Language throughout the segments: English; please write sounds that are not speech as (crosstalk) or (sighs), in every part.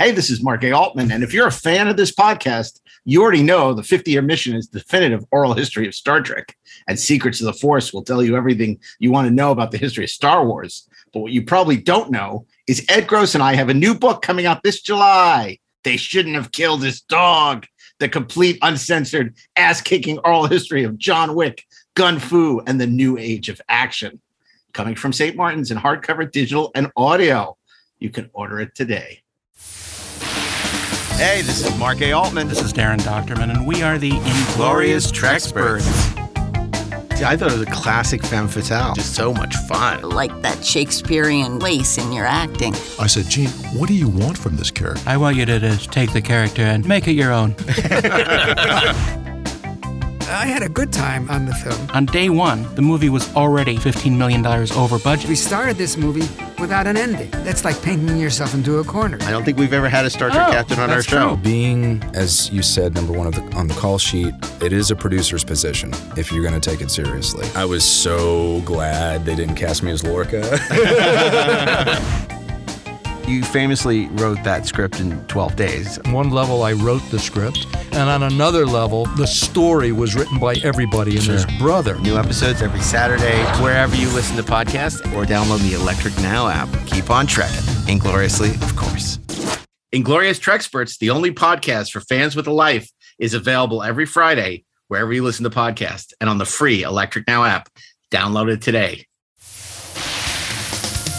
Hey, this is Mark A. Altman. And if you're a fan of this podcast, you already know the 50 year mission is definitive oral history of Star Trek. And Secrets of the Force will tell you everything you want to know about the history of Star Wars. But what you probably don't know is Ed Gross and I have a new book coming out this July. They shouldn't have killed his dog. The complete, uncensored, ass kicking oral history of John Wick, Gun Fu, and the new age of action. Coming from St. Martin's in hardcover, digital, and audio. You can order it today. Hey, this is Mark A. Altman. This is Daren Dochterman, and we are the Inglorious Treksperts. I thought it was a classic femme fatale. Just so much fun. Like that Shakespearean lace in your acting. I said, Gene, what do you want from this character? I want you to just take the character and make it your own. (laughs) I had a good time on the film. On day one, the movie was already $15 million over budget. We started this movie without an ending. That's like painting yourself into a corner. I don't think we've ever had a Star Trek Oh, captain on our show. true. Being, as you said, number one of the, on the call sheet, it is a producer's position if you're going to take it seriously. I was so glad they didn't cast me as Lorca. (laughs) (laughs) You famously wrote that script in 12 days. On one level, I wrote the script, and on another level, the story was written by everybody and his brother. New episodes every Saturday, wherever you listen to podcasts, or download the Electric Now app. Keep on trekking. Ingloriously, of course. Inglorious Treksperts, the only podcast for fans with a life, is available every Friday wherever you listen to podcasts and on the free Electric Now app. Download it today.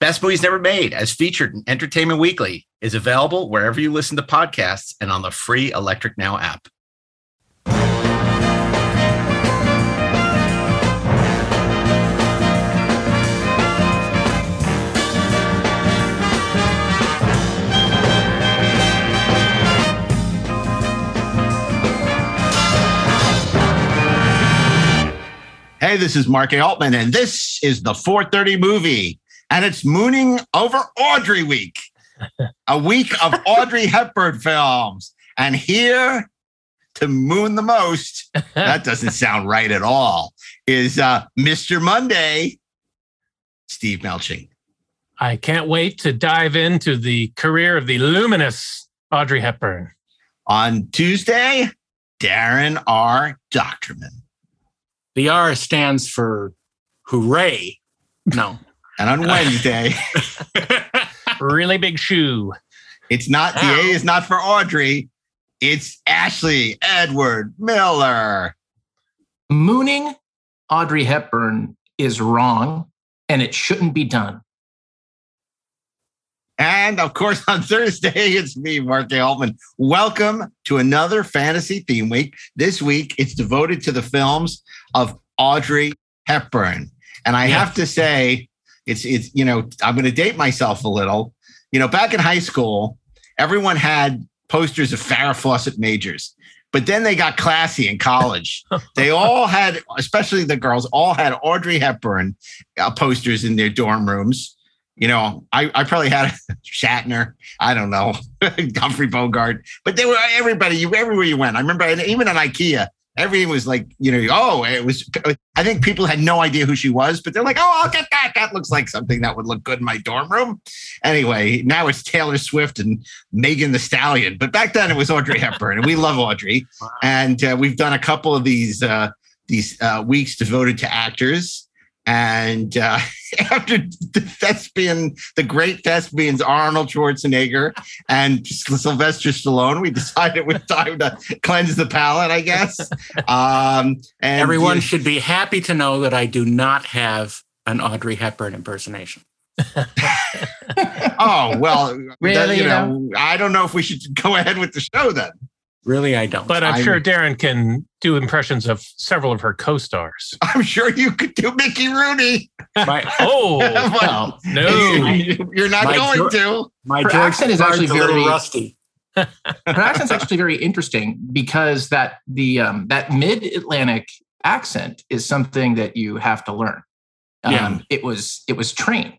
Best Movies Never Made, as featured in Entertainment Weekly, is available wherever you listen to podcasts and on the free Electric Now app. Hey, this is Mark A. Altman, and this is the 430 movie, and it's mooning over Audrey Week, a week of (laughs) Audrey Hepburn films. And here to moon the most, that doesn't (laughs) sound right at all, is uh, Mr. Monday, Steve Melching. I can't wait to dive into the career of the luminous Audrey Hepburn. On Tuesday, Daren R. Dochterman. The R stands for hooray. No. And on (laughs) Wednesday, Really big shoe. it's not the A is not for Audrey, it's Ashley Edward Miller. Mooning Audrey Hepburn is wrong and it shouldn't be done. And of course, on Thursday, it's me, Mark A. Altman. Welcome to another fantasy theme week. This week, it's devoted to the films of Audrey Hepburn. And I have to say, it's it's you know, I'm going to date myself a little. You know, back in high school, everyone had posters of Farrah Fawcett majors. But then they got classy in college. (laughs) they all had, especially the girls, all had Audrey Hepburn uh, posters in their dorm rooms. You know, I, I probably had (laughs) Shatner. I don't know, (laughs) Humphrey Bogart. But they were everybody. You everywhere you went. I remember even at IKEA, everything was like, you know, oh, it was. I think people had no idea who she was, but they're like, oh, I'll get that. That looks like something that would look good in my dorm room. Anyway, now it's Taylor Swift and Megan Thee Stallion. But back then it was Audrey Hepburn, and we love Audrey. And uh, we've done a couple of these uh, these uh, weeks devoted to actors. And uh, (laughs) after the thespian, the great thespians Arnold Schwarzenegger and Sylvester Stallone, we (laughs) decided it was time to cleanse the palate, I guess. Um, and Everyone should be happy to know that I do not have an Audrey Hepburn impersonation. (laughs) oh well, Really, that, you you know, I don't know if we should go ahead with the show then. Really, I don't. But I'm, I'm- sure Daren can do impressions of several of her co-stars. (laughs) I'm sure you could do Mickey Rooney. My, (laughs) Oh Well, no! (laughs) You're not My going Geor- to. my Her accent is actually Bernard's a little very- rusty. her accent's actually very interesting because that the um, that mid Atlantic accent is something that you have to learn. Um, Yeah. It was it was trained.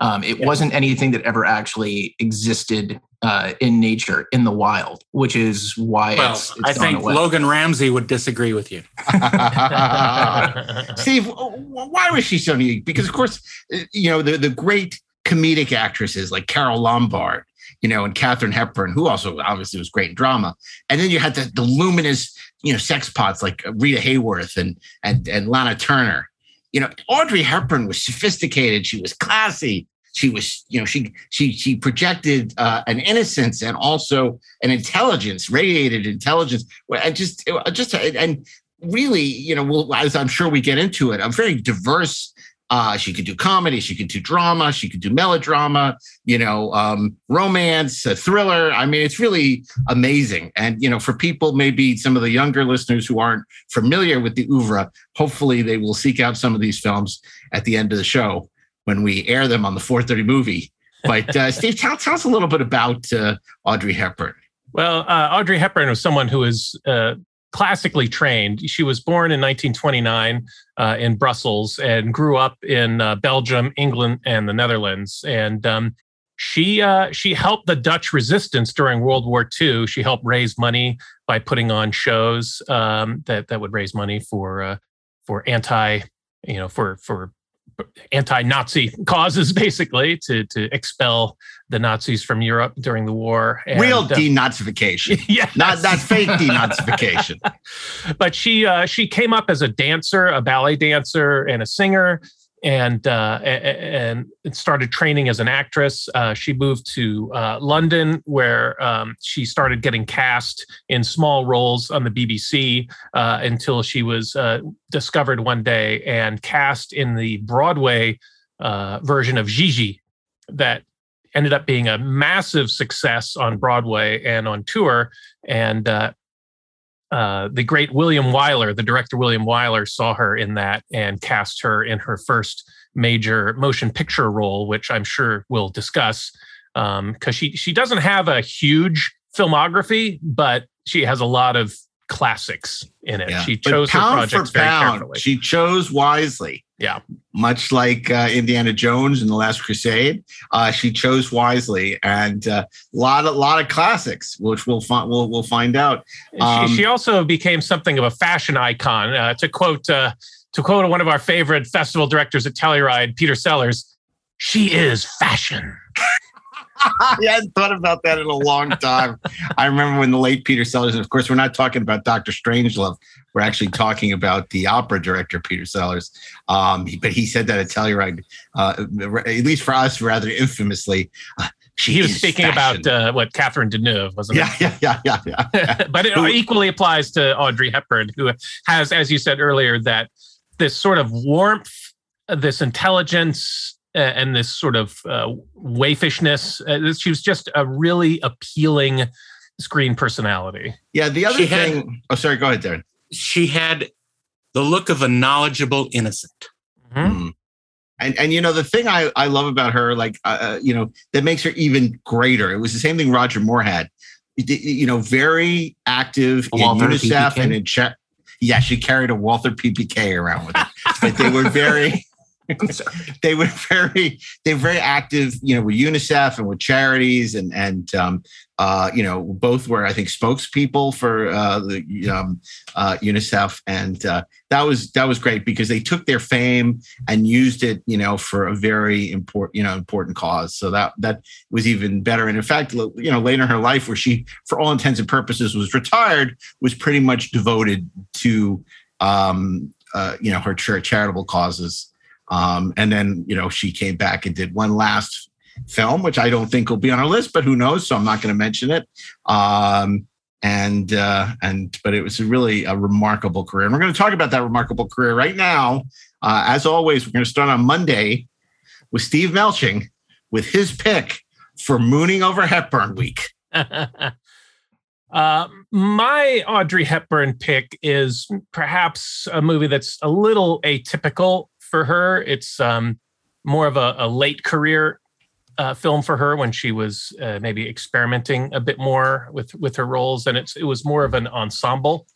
Um, it wasn't anything that ever actually existed uh, in nature in the wild, which is why Well, it's, it's I gone think away. Logan Ramsey would disagree with you. (laughs) Steve, why was she so unique? Because of course, uh, you know the the great comedic actresses like Carole Lombard, you know, and Katharine Hepburn, who also obviously was great in drama, and then you had the, the luminous, you know, sex pots like Rita Hayworth and and and Lana Turner. You know, Audrey Hepburn was sophisticated. She was classy. She was, you know, she she she projected uh, an innocence and also an intelligence, radiated intelligence. And just just and really, you know, we'll, as I'm sure we get into it, a very diverse. Uh, she could do comedy, she could do drama, she could do melodrama, you know, um, romance, a thriller. I mean, it's really amazing. And you know, for people, maybe some of the younger listeners who aren't familiar with the oeuvre, hopefully they will seek out some of these films at the end of the show when we air them on the 4:30 movie. But uh, (laughs) Steve, tell, tell us a little bit about uh, Audrey Hepburn. Well, uh, Audrey Hepburn was someone who was uh, classically trained. She was born in 1929 uh, in Brussels and grew up in uh, Belgium, England, and the Netherlands. And um, she uh, she helped the Dutch resistance during World War II. She helped raise money by putting on shows um, that that would raise money for uh, for anti you know for for anti-Nazi causes, (laughs) basically to to expel the Nazis from Europe during the war. And, Real uh, denazification. (laughs) yeah, Not not fake denazification. (laughs) but she uh, she came up as a dancer, a ballet dancer, and a singer, and uh, and started training as an actress. Uh, she moved to uh, London, where um, she started getting cast in small roles on the BBC uh, until she was uh, discovered one day and cast in the Broadway uh, version of Gigi that ended up being a massive success on Broadway and on tour. And uh, the great William Wyler, the director William Wyler, saw her in that and cast her in her first major motion picture role, which I'm sure we'll discuss. Because she she doesn't have a huge filmography, but she has a lot of classics in it. Yeah. She chose her projects for very pound, carefully. She chose wisely. Yeah. Much like uh, Indiana Jones and the Last Crusade, uh, she chose wisely, and a uh, lot of lot of classics, which we'll find we'll, we'll find out. Um, she, she also became something of a fashion icon. Uh, to quote uh, to quote one of our favorite festival directors at Telluride, Peter Sellars, "She is fashion." (laughs) (laughs) I hadn't thought about that in a long time. I remember when the late Peter Sellers, and of course, we're not talking about Dr. Strangelove. We're actually talking about the opera director, Peter Sellars. Um, but he said that at Telluride, uh, at least for us, rather infamously. Uh, she He was speaking fashion. about uh, what Catherine Deneuve, wasn't Yeah, it? yeah, yeah, yeah, yeah. (laughs) but it equally applies to Audrey Hepburn, who has, as you said earlier, that this sort of warmth, this intelligence, and this sort of uh, waifishness. Uh, she was just a really appealing screen personality. Yeah, the other She had- thing. oh, sorry. Go ahead, Daren. She had the look of a knowledgeable innocent. Mm. And and you know the thing I, I love about her, like uh, uh, you know, that makes her even greater. It was the same thing Roger Moore had. Y- y- You know, very active in Walther UNICEF PPK? and in Czech. Yeah, she carried a Walther PPK around with her, but they were very. They were very they were very active you know with unicef and with charities and and um uh you know both were i think spokespeople for uh the um uh unicef. And uh that was that was great because they took their fame and used it you know for a very important you know important cause. So that that was even better. And in fact you know later in her life where she for all intents and purposes was retired was pretty much devoted to um uh you know her char- charitable causes um, and then, you know, she came back and did one last film, which I don't think will be on our list, but who knows? So I'm not going to mention it. Um, and uh, and but it was really a remarkable career. And we're going to talk about that remarkable career right now. Uh, as always, we're going to start on Monday with Steve Melching with his pick for Mooning Over Hepburn Week. (laughs) Uh, my Audrey Hepburn pick is perhaps a movie that's a little atypical for her. It's um, more of a, a late career uh, film for her when she was uh, maybe experimenting a bit more with with her roles, and it's it was more of an ensemble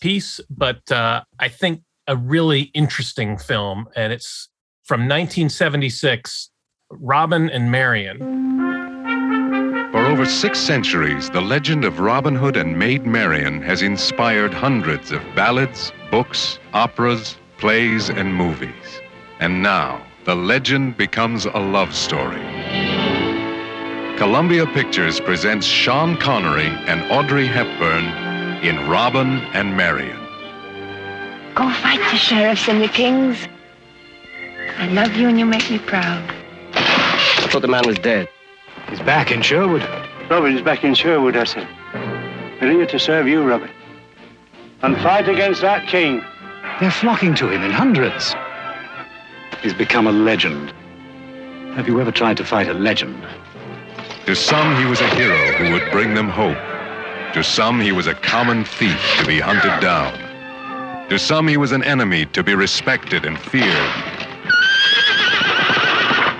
piece, but uh, I think a really interesting film, and it's from 1976, Robin and Marian. For over six centuries, the legend of Robin Hood and Maid Marian has inspired hundreds of ballads, books, operas, plays, and movies. And now, the legend becomes a love story. Columbia Pictures presents Sean Connery and Audrey Hepburn in Robin and Marian. Go fight the sheriffs and the kings. I love you and you make me proud. I thought the man was dead. He's back in Sherwood. Robin is back in Sherwood, I said. We're here to serve you, Robin. And fight against that king. They're flocking to him in hundreds. He's become a legend. Have you ever tried to fight a legend? To some, he was a hero who would bring them hope. To some, he was a common thief to be hunted down. To some, he was an enemy to be respected and feared.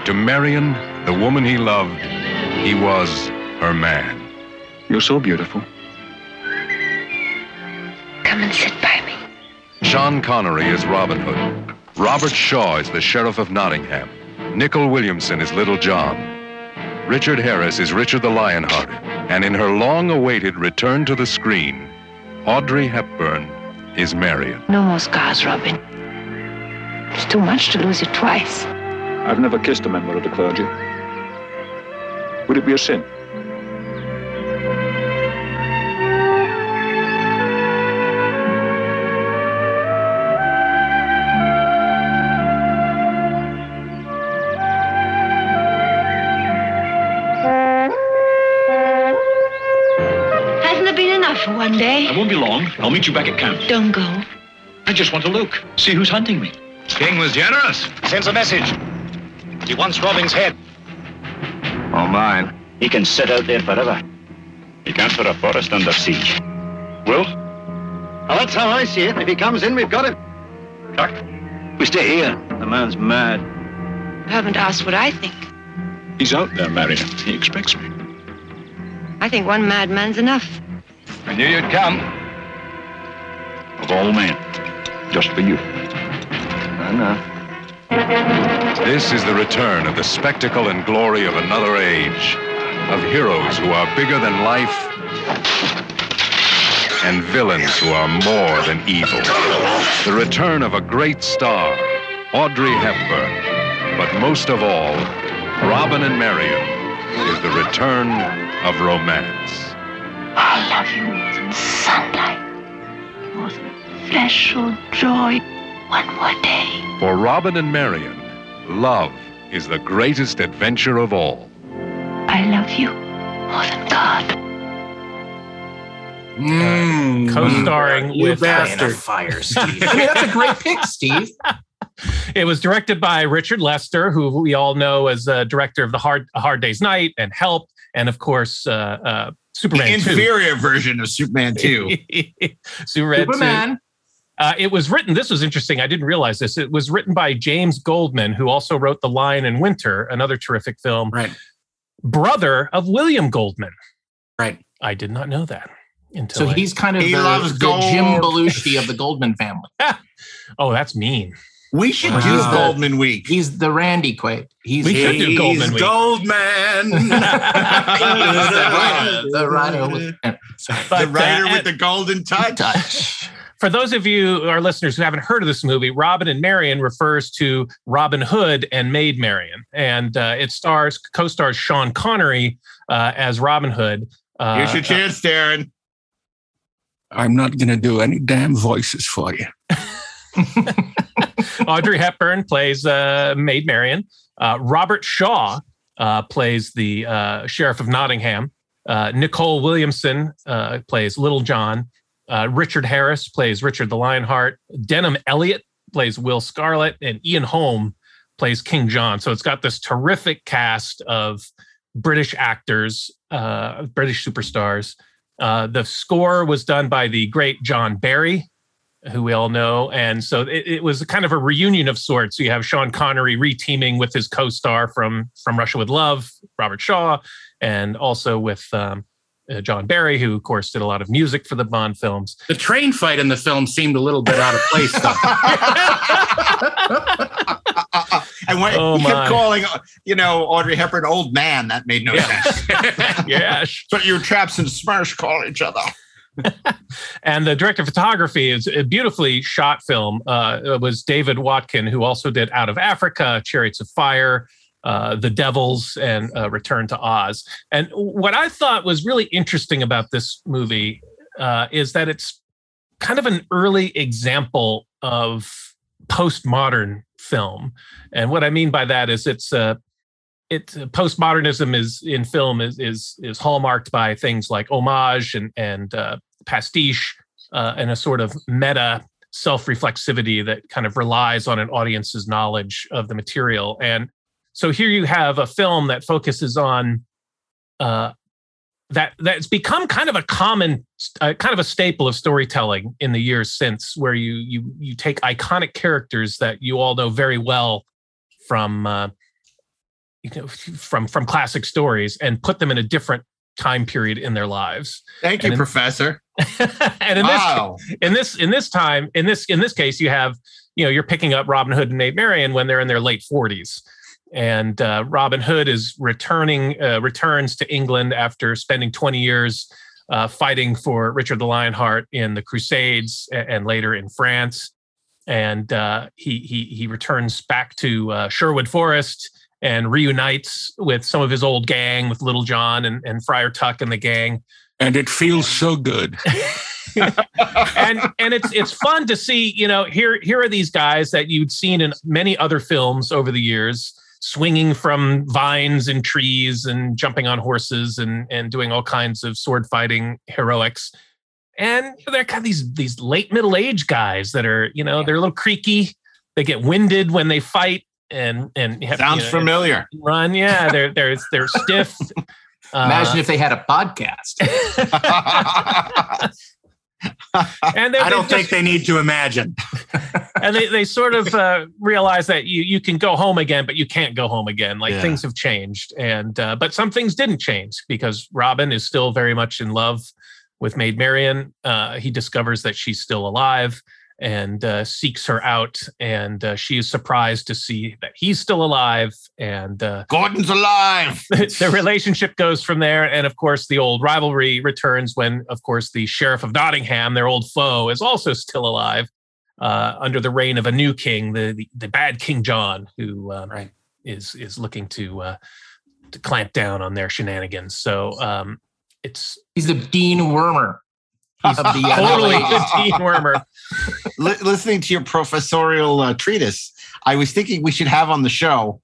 To Marian, the woman he loved, he was her man. You're so beautiful. Come and sit by me. Sean Connery is Robin Hood. Robert Shaw is the Sheriff of Nottingham. Nicol Williamson is Little John. Richard Harris is Richard the Lionhearted. And in her long awaited return to the screen, Audrey Hepburn is Marian. No more scars, Robin. It's too much to lose you twice. I've never kissed a member of the clergy. Would it be a sin? I'll meet you back at camp. Don't go. I just want to look, see who's hunting me. King was generous. Sends a message. He wants Robin's head. Or mine. He can sit out there forever. He can't put a forest under siege. Will? Well, that's how I see it. If he comes in, we've got him. Chuck? We stay here. The man's mad. You haven't asked what I think. He's out there, Marian. He expects me. I think one madman's enough. I knew you'd come. Of all men. Just for you. I know. This is the return of the spectacle and glory of another age, of heroes who are bigger than life and villains who are more than evil. The return of a great star, Audrey Hepburn. But most of all, Robin and Marian is the return of romance. I love you more than sunlight, more than flesh or joy. One more day. For Robin and Marian, love is the greatest adventure of all. I love you more than God. Uh, co-starring You with bastard. fire, Steve. (laughs) I mean, that's a great pick, Steve. It was directed by Richard Lester, who we all know as uh, director of the Hard Hard Day's Night and Help, and of course uh, uh, Superman. the 2. inferior version of Superman 2. (laughs) Superman. 2. Uh, it was written. This was interesting. I didn't realize this. It was written by James Goldman, who also wrote *The Lion in Winter*, another terrific film. Right. Brother of William Goldman. Right. I did not know that. Until So I- he's kind of He the, loves the. Jim Belushi of the Goldman family. (laughs) oh, that's mean. We should Well, do he's the- Goldman Week. He's the Randy Quaid. He's We should do Goldman Week. Goldman. (laughs) (laughs) the writer with the writer uh, with the golden touch. touch. (laughs) For those of you, our listeners who haven't heard of this movie, Robin and Marian refers to Robin Hood and Maid Marian, and uh, it stars co-stars Sean Connery uh, as Robin Hood. Uh, Here's your chance, Daren. I'm not going to do any damn voices for you. (laughs) Audrey Hepburn plays uh, Maid Marian. Uh, Robert Shaw uh, plays the uh, Sheriff of Nottingham. Uh, Nicol Williamson uh, plays Little John. Richard Harris plays Richard the Lionheart. Denholm Elliott plays Will Scarlet, and Ian Holm plays King John. So it's got this terrific cast of British actors, British superstars. The score was done by the great John Barry, who we all know. And so it, it was kind of a reunion of sorts. You have Sean Connery reteaming with his co-star from from Russia with Love, Robert Shaw, and also with um, uh, John Barry, who of course did a lot of music for the Bond films. The train fight in the film seemed a little bit out of place, though. (laughs) and when Oh, he kept my. calling, you know, Audrey Hepburn old man, that made no sense. (laughs) yeah. But your traps and Smash call each other. And the director of photography is a beautifully shot film. Uh, it was David Watkin, who also did Out of Africa, Chariots of Fire, uh, The Devils, and uh, Return to Oz. And what I thought was really interesting about this movie uh, is that it's kind of an early example of postmodern film. And what I mean by that is it's uh, it postmodernism is in film is is is hallmarked by things like homage and and uh, pastiche uh, and a sort of meta self-reflexivity that kind of relies on an audience's knowledge of the material. And so here you have a film that focuses on uh, that that's become kind of a common uh, kind of a staple of storytelling in the years since where you you you take iconic characters that you all know very well from uh, you know from from classic stories and put them in a different time period in their lives Thank you, (laughs) And in- Professor. and in Wow. this in this in this time in this in this case you have you know you're picking up Robin Hood and Maid Marian when they're in their late 40s and uh, Robin Hood is returning uh, returns to England after spending 20 years uh, fighting for Richard the Lionheart in the Crusades a- and later in France and uh, he he he returns back to uh, Sherwood Forest and reunites with some of his old gang with Little John and, and Friar Tuck and the gang. And it feels so good. (laughs) and and it's it's fun to see you know here here are these guys that you'd seen in many other films over the years swinging from vines and trees and jumping on horses and and doing all kinds of sword fighting heroics. And they're kind of these these late middle age guys that are you know they're a little creaky. They get winded when they fight and and have, Sounds you know, familiar. run yeah they're they're they're (laughs) stiff Imagine Uh, if they had a podcast. (laughs) and they, I don't they think they need to imagine. and they, they sort of uh, realize that you you can go home again, but you can't go home again. Like Yeah. things have changed, and uh, but some things didn't change because Robin is still very much in love with Maid Marian. Uh, he discovers that she's still alive and uh, seeks her out, and uh, she is surprised to see that he's still alive. And uh, Gordon's alive. (laughs) the relationship goes from there. And of course, the old rivalry returns when, of course, the sheriff of Nottingham, their old foe, is also still alive uh, under the reign of a new king, the the, the bad King John, who um, is is looking to uh, to clamp down on their shenanigans. So um, it's he's the Dean Wormer. He's of the, totally Ages. Dean Wormer. Li- listening to your professorial uh, treatise, I was thinking we should have on the show,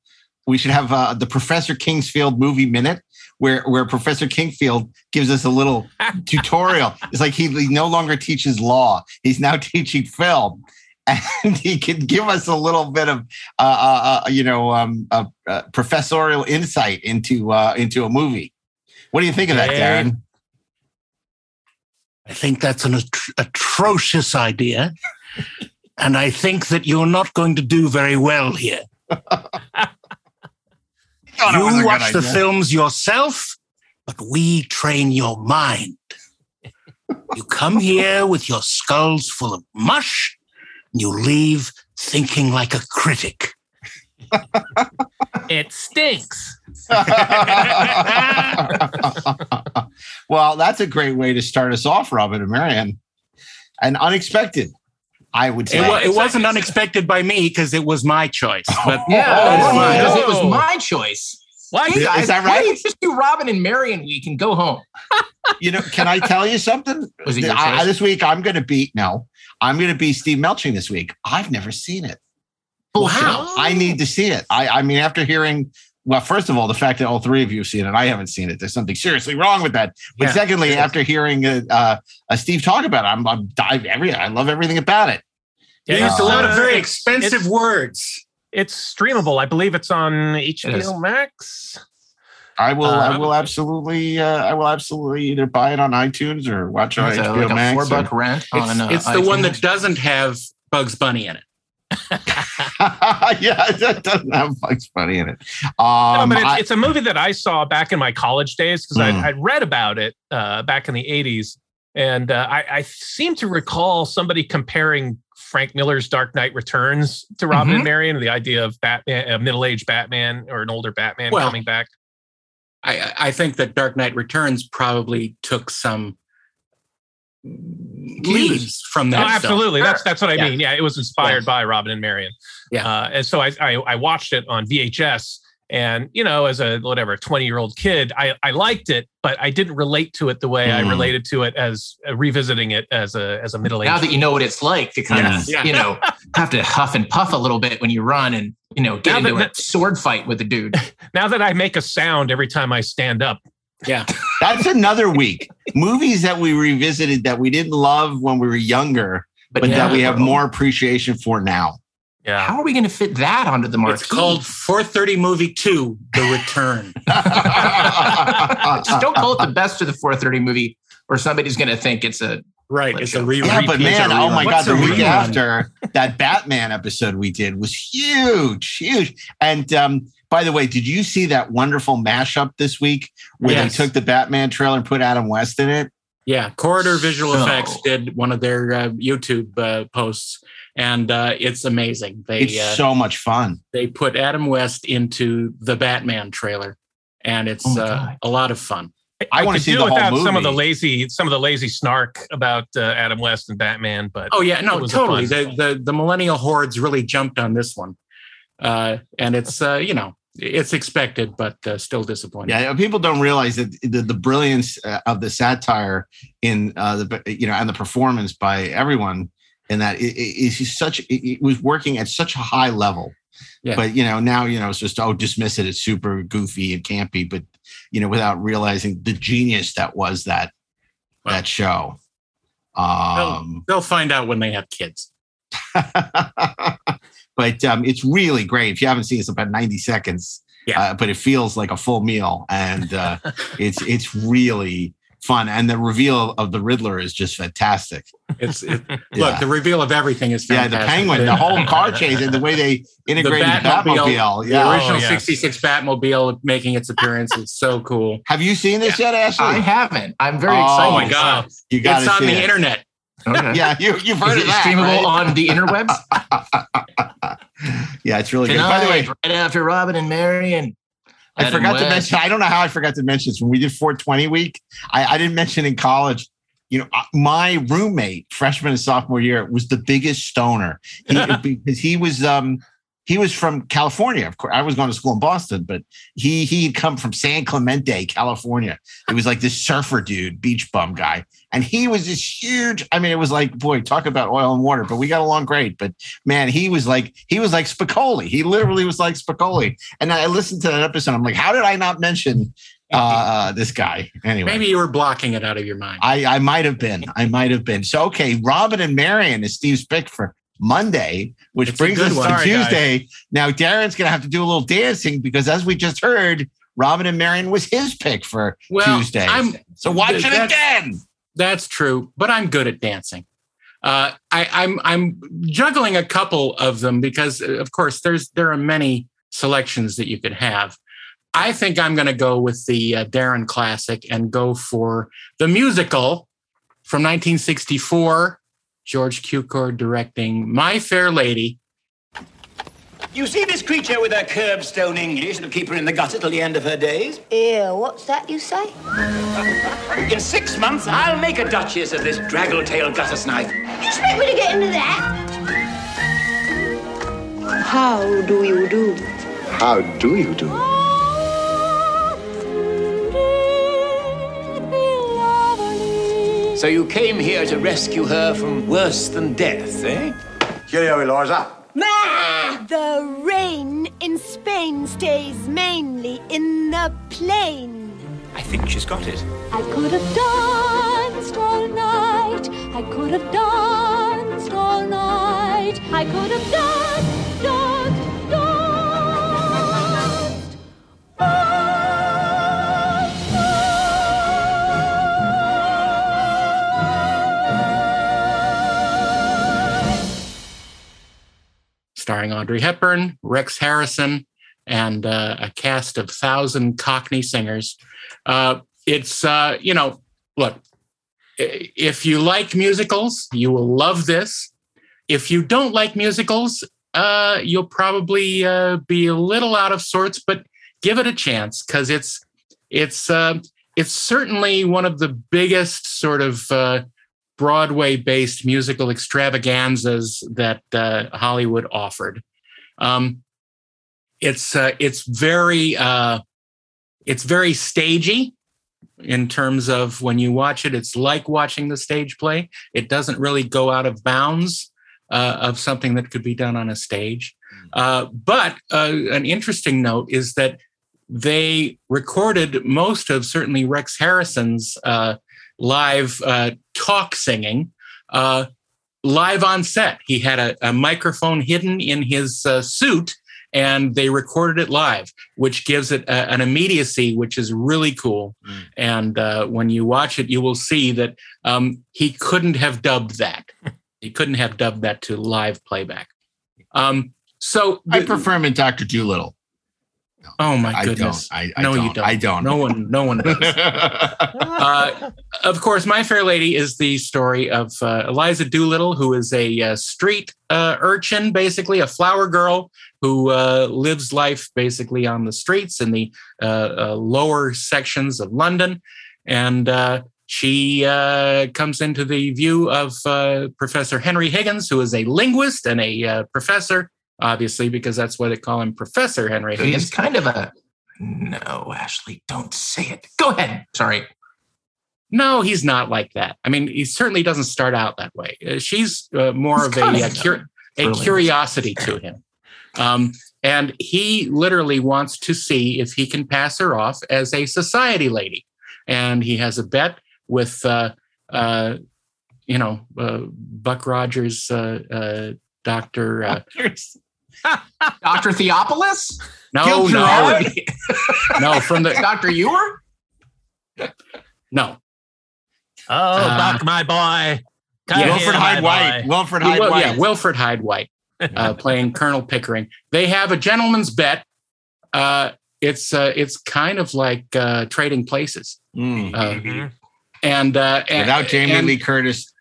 we should have uh, the Professor Kingsfield movie minute, where where Professor Kingsfield gives us a little (laughs) tutorial. It's like he, he no longer teaches law; he's now (laughs) teaching film, and he can give us a little bit of uh, uh, uh, you know um, uh, uh, professorial insight into uh, into a movie. What do you think of that. Daren? I think that's an atro- atrocious idea. and I think that you're not going to do very well here. (laughs) Thought it was a you watch the idea. films yourself, but we train your mind. You come here with your skulls full of mush, and you leave thinking like a critic. It stinks. (laughs) well, that's a great way to start us off, Robin and Marian. And unexpected, I would It, say. it wasn't unexpected by me because it was my choice. Oh. But Yeah, oh, fine. because it was my choice. Why? Hey, Is guys, that why don't right? you just do Robin and Marian week and go home? you know, can I tell you something? Was it your I- this week, I'm going to beat, no, I'm going to be Steve Melching this week. I've never seen it. Wow. I need to see it. I, I mean, after hearing, well, first of all, the fact that all three of you have seen it, I haven't seen it. There's something seriously wrong with that. But Yeah. secondly, after hearing uh, uh, uh, Steve talk about it, I'm, I'm dive every. I love everything about it. You Yeah, used a lot of very expensive it's- words. It's streamable. I believe it's on is. HBO Max. I will. Uh, I will absolutely. Uh, I will absolutely either buy it on iTunes or watch it on HBO like a Max. four or- buck rent It's, on uh, it's the one that doesn't have Bugs Bunny in it. (laughs) yeah, that doesn't have Bugs Bunny in it. no, Um, but it's, I- it's a movie that I saw back in my college days because Mm. I I'd read about it uh, back in the '80s, and uh, I, I seem to recall somebody comparing Frank Miller's Dark Knight Returns to Robin Mhm. and Marian, the idea of Batman, a middle-aged Batman or an older Batman Well, coming back. I, I- I think that Dark Knight Returns probably took some leads from that. Oh, film. absolutely. That's that's what I Yeah. mean. Yeah, it was inspired by Robin and Marian. Yeah. Uh, and so I, I I watched it on VHS, and you know, as a whatever twenty year old kid, I I liked it, but I didn't relate to it the way I Mm. related to it as uh, revisiting it as a as a middle aged. now that you know what it's like to kind of Yeah. you know have to huff and puff a little bit when you run and you know get Now into that- a sword fight with a dude. (laughs) now that I make a sound every time I stand up. Yeah. (laughs) That's another week. Movies that we revisited that we didn't love when we were younger, but, yeah. that we have more appreciation for now. Yeah. How are we going to fit that onto the market? It's called 430 Movie 2 The Return. (laughs) Just don't call it the best of the 430 movie, or somebody's going to think it's a right. It's a rerun. Yeah, but man, oh my What's god, the a week after that Batman episode we did was huge, huge. And um, by the way, did you see that wonderful mashup this week where Yes. they took the Batman trailer and put Adam West in it? Yeah, Corridor Visual So- Effects did one of their uh, YouTube uh, posts, and uh, it's amazing. They It's uh, so much fun. they put Adam West into the Batman trailer, and it's Oh uh, a lot of fun. I wanna could see do the whole without some of the movie. lazy some of the lazy snark about uh, Adam West and Batman, but Oh yeah, no, was totally. The, the the millennial hordes really jumped on this one, uh, and it's uh, you know it's expected, but uh, still disappointing. Yeah, people don't realize that the, the brilliance uh, of the satire in uh, the you know and the performance by everyone in that it, it, such it, was working at such a high level. Yeah. But you know now you know it's just oh dismiss it. It's super goofy and campy, but you know without realizing the genius that was that that show. Um, They'll find out when they have kids. (laughs) but um, it's really great. If you haven't seen it, it's about 90 seconds. Yeah. Uh, but it feels like a full meal. And uh, (laughs) it's it's really fun. And the reveal of the Riddler is just fantastic. It's it, Yeah. (laughs) look the reveal of everything is Yeah, fantastic. the penguin, the whole car chase, and the way they (laughs) integrated the Batmobile. the Yeah. original Oh, yeah. 66 Batmobile making its appearance is so cool. Have you seen this yet, Ashley? I haven't. I'm very Oh, excited. Oh my god, You gotta it's on see the it. internet. Okay. Yeah, you, you've heard Is of it that. streamable right? on the interwebs? (laughs) yeah, it's really good. By the way, right after Robin and Marian. I Adam forgot to mention. I don't know how I forgot to mention this when we did 420 week. I, I didn't mention in college. You know, my roommate, freshman and sophomore year, was the biggest stoner he, (laughs) because he was um he was from California. Of course, I was going to school in Boston, but he he had come from San Clemente, California. It was like this surfer dude, beach bum guy, and he was this huge. I mean, it was like boy, talk about oil and water. But we got along great. But man, he was like he was like Spicoli. He literally was like Spicoli. And I listened to that episode. I'm like, how did I not mention uh, this guy? Anyway, Maybe you were blocking it out of your mind. I, I might have been. I might have been. So, okay, Robin and Marian is Steve's pick for Monday, which It's brings us one. to Sorry, guys. Tuesday. Now, Daren's going to have to do a little dancing because, as we just heard, Robin and Marian was his pick for Well, Tuesday. I'm- so watch it again. That's true, but I'm good at dancing. Uh, I, I'm I'm juggling a couple of them because, uh, of course, there's there are many selections that you could have. I think I'm going to go with the uh, Daren classic and go for the musical from 1964. George Cukor directing My Fair Lady. You see this creature with her curbstone English that'll keep her in the gutter till the end of her days? Ew, what's that you say? (laughs) In six months, I'll make a duchess of this draggle-tailed gutter snipe. You expect me to get into that? How do you do? How do you do? So you came here to rescue her from worse than death, eh? Cheerio, Eliza. The rain in Spain stays mainly in the plain. I think she's got it. I could have danced all night. I could have danced all night. I could have danced, danced, danced. Starring Audrey Hepburn, Rex Harrison, and uh, a cast of thousand Cockney singers. Uh, it's uh, you know, look, if you like musicals, you will love this. If you don't like musicals, uh, you'll probably uh, be a little out of sorts, but give it a chance because it's it's uh, it's certainly one of the biggest sort of uh, Broadway-based musical extravaganzas that uh, Hollywood offered. Um, it's uh, it's very uh, it's very stagey in terms of when you watch it. It's like watching the stage play. It doesn't really go out of bounds uh, of something that could be done on a stage. Uh, but uh, an interesting note is that they recorded most of certainly Rex Harrison's uh, live uh, talk singing uh, live on set. He had a, a microphone hidden in his uh, suit. And they recorded it live, which gives it a- an immediacy, which is really cool. And uh, when you watch it, you will see that um, he couldn't have dubbed that. (laughs) he couldn't have dubbed that to live playback. Um, so I prefer him in Doctor Dolittle. Oh my I don't. goodness! I- I no, you don't. don't. I don't. No one. No one does. (laughs) uh, of course, My Fair Lady is the story of uh, Eliza Doolittle, who is a uh, street uh, urchin, basically a flower girl who uh, lives life basically on the streets in the uh, uh, lower sections of London, and uh, she uh, comes into the view of uh, Professor Henry Higgins, who is a linguist and a uh, professor. Obviously, because that's why they call him Professor Henry Higgins. He's kind of a no, Ashley, don't say it. Go ahead. Sorry. No, he's not like that. I mean, he certainly doesn't start out that way. Uh, she's uh, more He's of a, kind a, cur- a curiosity to him. Um, and he literally wants to see if he can pass her off as a society lady. And he has a bet with, uh, uh, you know, uh, Buck Rogers, uh, uh, Dr. (laughs) Dr. Theopolis? no, no, (laughs) no, from the Dr. Huer? no. Oh, Uh, Buck, my boy. Come Yeah. Wilfrid Hyde White. boy. Wilfrid Hyde wa- White. Yeah, Wilfrid Hyde White uh, (laughs) playing Colonel Pickering. They have a gentleman's bet. Uh, it's uh, it's kind of like uh, trading places, Mm. uh, Mhm. and, uh, and Without Jamie and- Lee Curtis.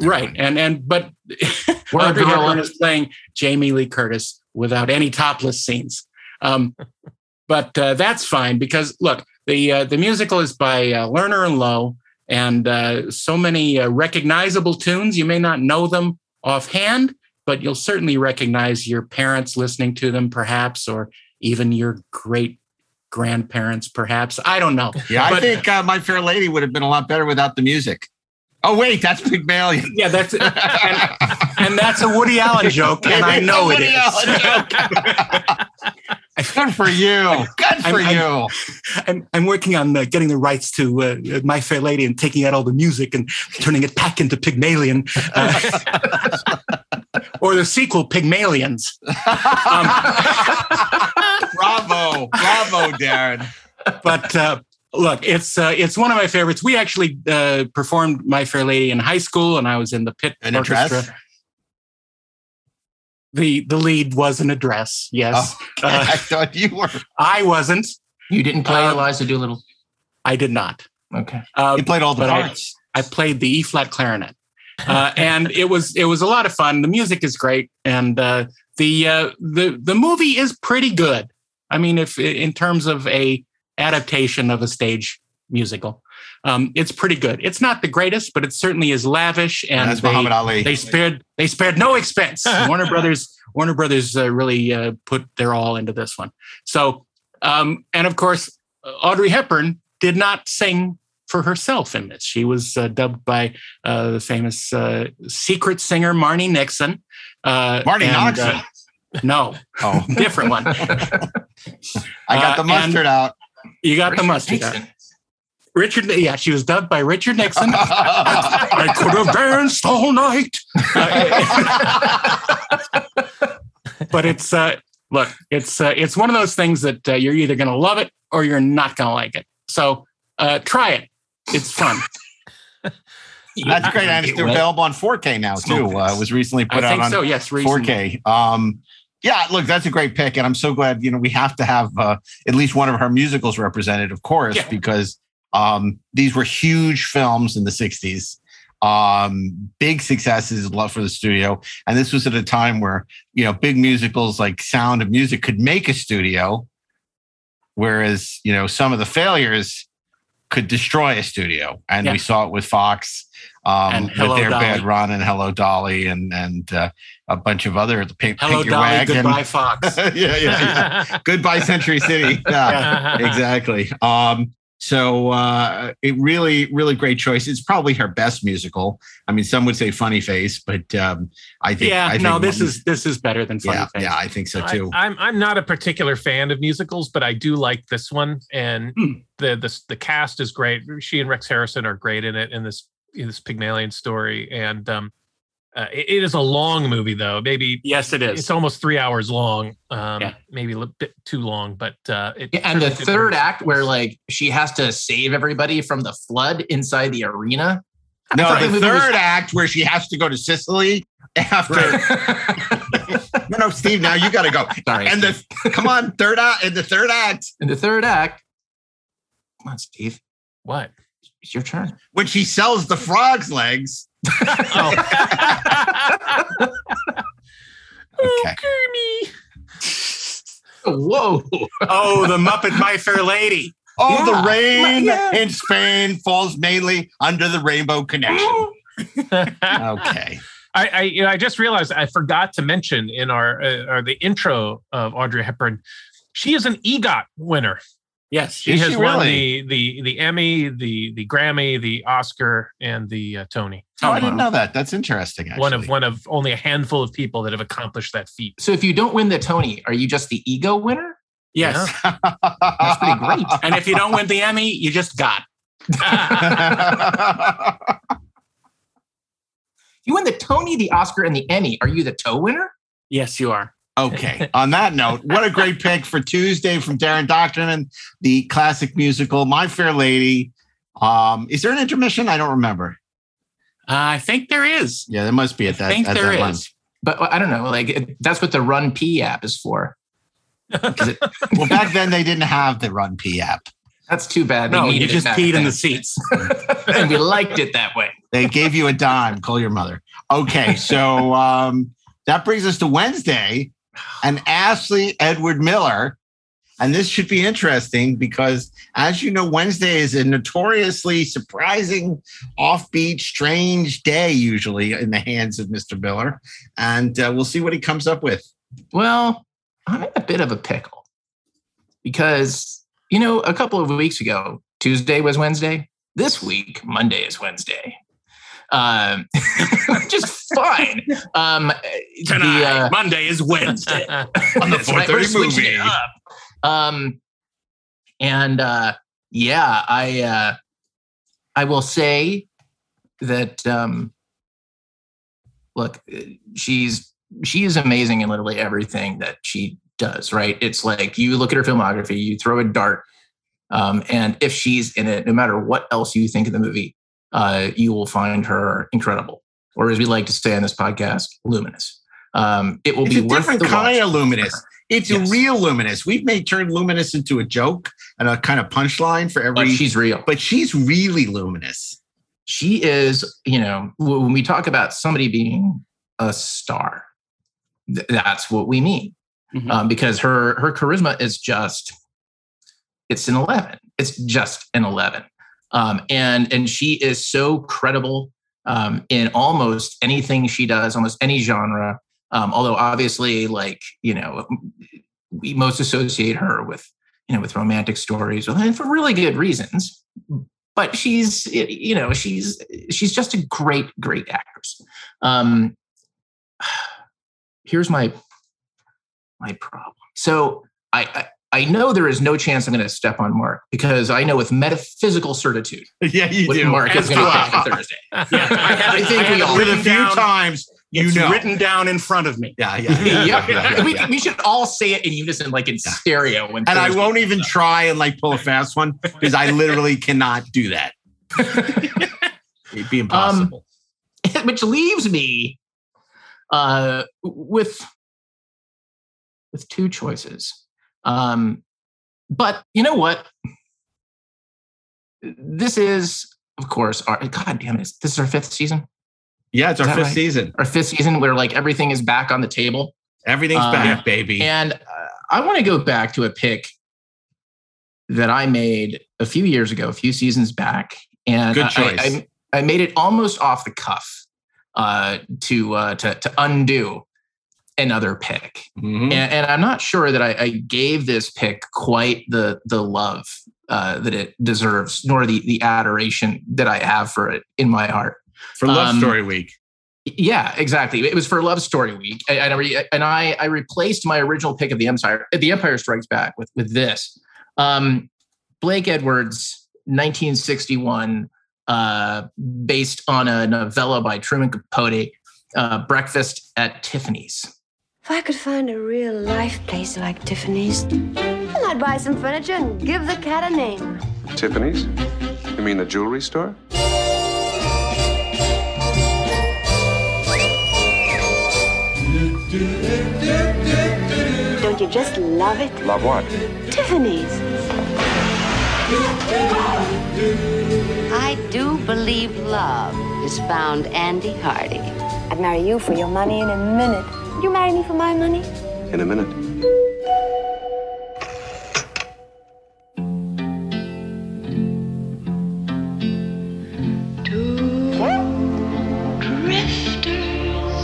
Right? And and but (laughs) Audrey. Hepburn is playing Jamie Lee Curtis without any topless scenes. Um, (laughs) but uh, that's fine because look, the uh, the musical is by uh, Lerner and Loewe, and uh, so many uh, recognizable tunes. You may not know them offhand, but you'll certainly recognize your parents listening to them, perhaps, or even your great grandparents, perhaps. I don't know. Yeah, I think uh, My Fair Lady would have been a lot better without the music. Oh wait, that's Pygmalion. Yeah, that's and, and that's a Woody Allen joke, and I know it is. (laughs) Good for you. Good for I'm- you. I'm, I'm working on uh, getting the rights to uh, My Fair Lady and taking out all the music and turning it back into Pygmalion. Uh, (laughs) or the sequel, Pygmalions. (laughs) Um, bravo, bravo, Daren. but uh, look, it's uh, it's one of my favorites. We actually uh, performed My Fair Lady in high school, and I was in the pit In a orchestra. dress? The the lead was in a dress. Yes, Okay, Uh, (laughs) I thought you were. I wasn't. You didn't play Um, Eliza Doolittle? I did not. Okay. Uh, You played all the but I- parts. I played the E flat clarinet, uh, and it was it was a lot of fun. The music is great, and uh, the uh, the the movie is pretty good. I mean, if in terms of a adaptation of a stage musical, um, it's pretty good. It's not the greatest, but it certainly is lavish, and That's they, Muhammad Ali. they spared they spared no expense. (laughs) Warner Brothers Warner Brothers uh, really uh, put their all into this one. So, um, and of course, Audrey Hepburn did not sing for herself in this. She was uh, dubbed by uh, the famous uh, secret singer Marni Nixon. Uh, and, Noxon. uh, no, Oh, different one. (laughs) I got the mustard and- out. You got the mustard. out. Richard, yeah, she was dubbed by Richard Nixon. (laughs) I could have danced all night. (laughs) but it's uh, look, it's uh, it's one of those things that uh, you're either going to love it or you're not going to like it. So uh, try it. It's fun. (laughs) That's great. And it's available on 4K now too. Uh, it was recently put I out think on so, yes, recently. 4K. Um, yeah, look, that's a great pick, and I'm so glad. You know, we have to have uh, at least one of her musicals represented, of course, because um, these were huge films in the '60s. Um, big successes, love for the studio, and this was at a time where you know big musicals like Sound of Music could make a studio, whereas you know some of the failures could destroy a studio, and Yeah. we saw it with Fox um, with their Dolly. bad run and Hello Dolly and and uh, a bunch of other the Pink, Hello, Pink Your Dolly. Wagon. Goodbye, Fox. (laughs) yeah, yeah, yeah. (laughs) Goodbye, Century City. (laughs) Yeah, exactly. Um, so uh, it really, really great choice. It's probably her best musical. I mean, some would say Funny Face, but um, I think yeah, I think no, this is this is better than Funny yeah, Face. yeah, I think so too. I, am I'm not a particular fan of musicals, but I do like this one, and Hmm. the the the cast is great. She and Rex Harrison are great in it in this in this Pygmalion story, and um, uh, it, it is a long movie though. Maybe yes, it is. It's almost three hours long. Um, Yeah. maybe a little bit too long, but uh, it Yeah, and the third very- act where like she has to save everybody from the flood inside the arena. I no, thought the movie was- third act where she has to go to Sicily after. (laughs) no, no, Steve. Now you got to go. Sorry, And the (laughs) come on, third act. In the third act, in the third act. Come on, Steve. What? It's your turn. when she sells the frog's legs. (laughs) Oh. (laughs) okay. Whoa. Oh, the Muppet My Fair Lady. Oh, Yeah. the rain Yeah. in Spain falls mainly under the Rainbow Connection. (laughs) okay. I, I, you know, I just realized I forgot to mention in our, uh, or the intro of Audrey Hepburn, she is an EGOT winner. Yes, She Is has she won really? the the the Emmy, the the Grammy, the Oscar, and the uh, Tony. Oh, I didn't know that. That's interesting. Actually. One of one of only a handful of people that have accomplished that feat. So if you don't win the Tony, are you just the ego winner? Yes. (laughs) That's pretty great. And if you don't win the Emmy, you just got. (laughs) You win the Tony, the Oscar, and the Emmy. Are you the toe winner? Yes, you are. Okay. On that note, what a great pick for Tuesday from Daren Dochterman, the classic musical My Fair Lady. Um, is there an intermission? I don't remember. Uh, I think there is. Yeah, there must be at that. I think at there that is. length. But I don't know. Like it- that's what the Run P app is for. (laughs) Well, back then they didn't have the Run P app. That's too bad. They No, you just back peed in the seats. (laughs) and we liked it that way. They gave you a dime. Call your mother. Okay, so um, that brings us to Wednesday, and Ashley Edward Miller. And this should be interesting because, as you know, Wednesday is a notoriously surprising, offbeat, strange day, usually in the hands of Mr. Miller. And uh, we'll see what he comes up with. Well, I'm in a bit of a pickle because, you know, a couple of weeks ago, Tuesday was Wednesday. This week, Monday is Wednesday. Um, (laughs) just fine. Um, Tonight, the, uh, Monday is Wednesday. (laughs) On the we're 4:30 movie. Um, and uh, yeah, I uh, I will say that um, look, she's she is amazing in literally everything that she does. Right? It's like you look at her filmography, you throw a dart, um, and if she's in it, no matter what else you think of the movie, uh, you will find her incredible, or as we like to say on this podcast, luminous. Um, it will It's be a worth different the kind watch of luminous. It's Yes. a real luminous. We've made turned luminous into a joke and a kind of punchline for every. But she's real. But she's really luminous. she is, you know, when we talk about somebody being a star, th- that's what we mean. Mhm. Um, because her her charisma is just, it's an eleven. It's just an eleven, um, and and she is so credible um, in almost anything she does, almost any genre. Um, although obviously, like you know, we most associate her with you know with romantic stories, and for really good reasons. But she's you know she's she's just a great great actress. Um (sighs) here's my my problem. So i i, I know there is no chance i'm going to step on mark because i know with metaphysical certitude (laughs) Yeah, you what do. mark is going to do pick I. thursday (laughs) Yeah, I have I think I we all- With a few down. times, you it's know. written down in front of me. Yeah, yeah. yeah, yeah, yeah, yeah, We, yeah. we should all say it in unison like in stereo when And I won't even comes up. try and like pull a fast one (laughs) because I literally cannot do that. It'd be impossible. Um, which leaves me uh, with with two choices. Um, but you know what? This is, of course, our God damn it! This is our fifth season. Yeah, it's Is our fifth right? season. Our fifth season, where like everything is back on the table. Everything's Um, back, baby. And uh, I want to go back to a pick that I made a few years ago, a few seasons back, and Good choice. I, I, I made it almost off the cuff uh, to uh, to to undo another pick, Mm-hmm. and, and I'm not sure that I, I gave this pick quite the the love uh, that it deserves, nor the the adoration that I have for it in my heart. For Love Um, Story Week. Yeah, exactly. It was for Love Story Week, and I, re- and I, I replaced my original pick of the Empire, The Empire Strikes Back, with with this. Um, Blake Edwards, 1961, uh, based on a novella by Truman Capote, uh, Breakfast at Tiffany's. If I could find a real life place like Tiffany's, then I'd buy some furniture and give the cat a name. Tiffany's? You mean the jewelry store? Don't you just love it? Love what? Tiffany's. I do believe love has found Andy Hardy. I'd marry you for your money in a minute. Would you marry me for my money? In a minute. drifters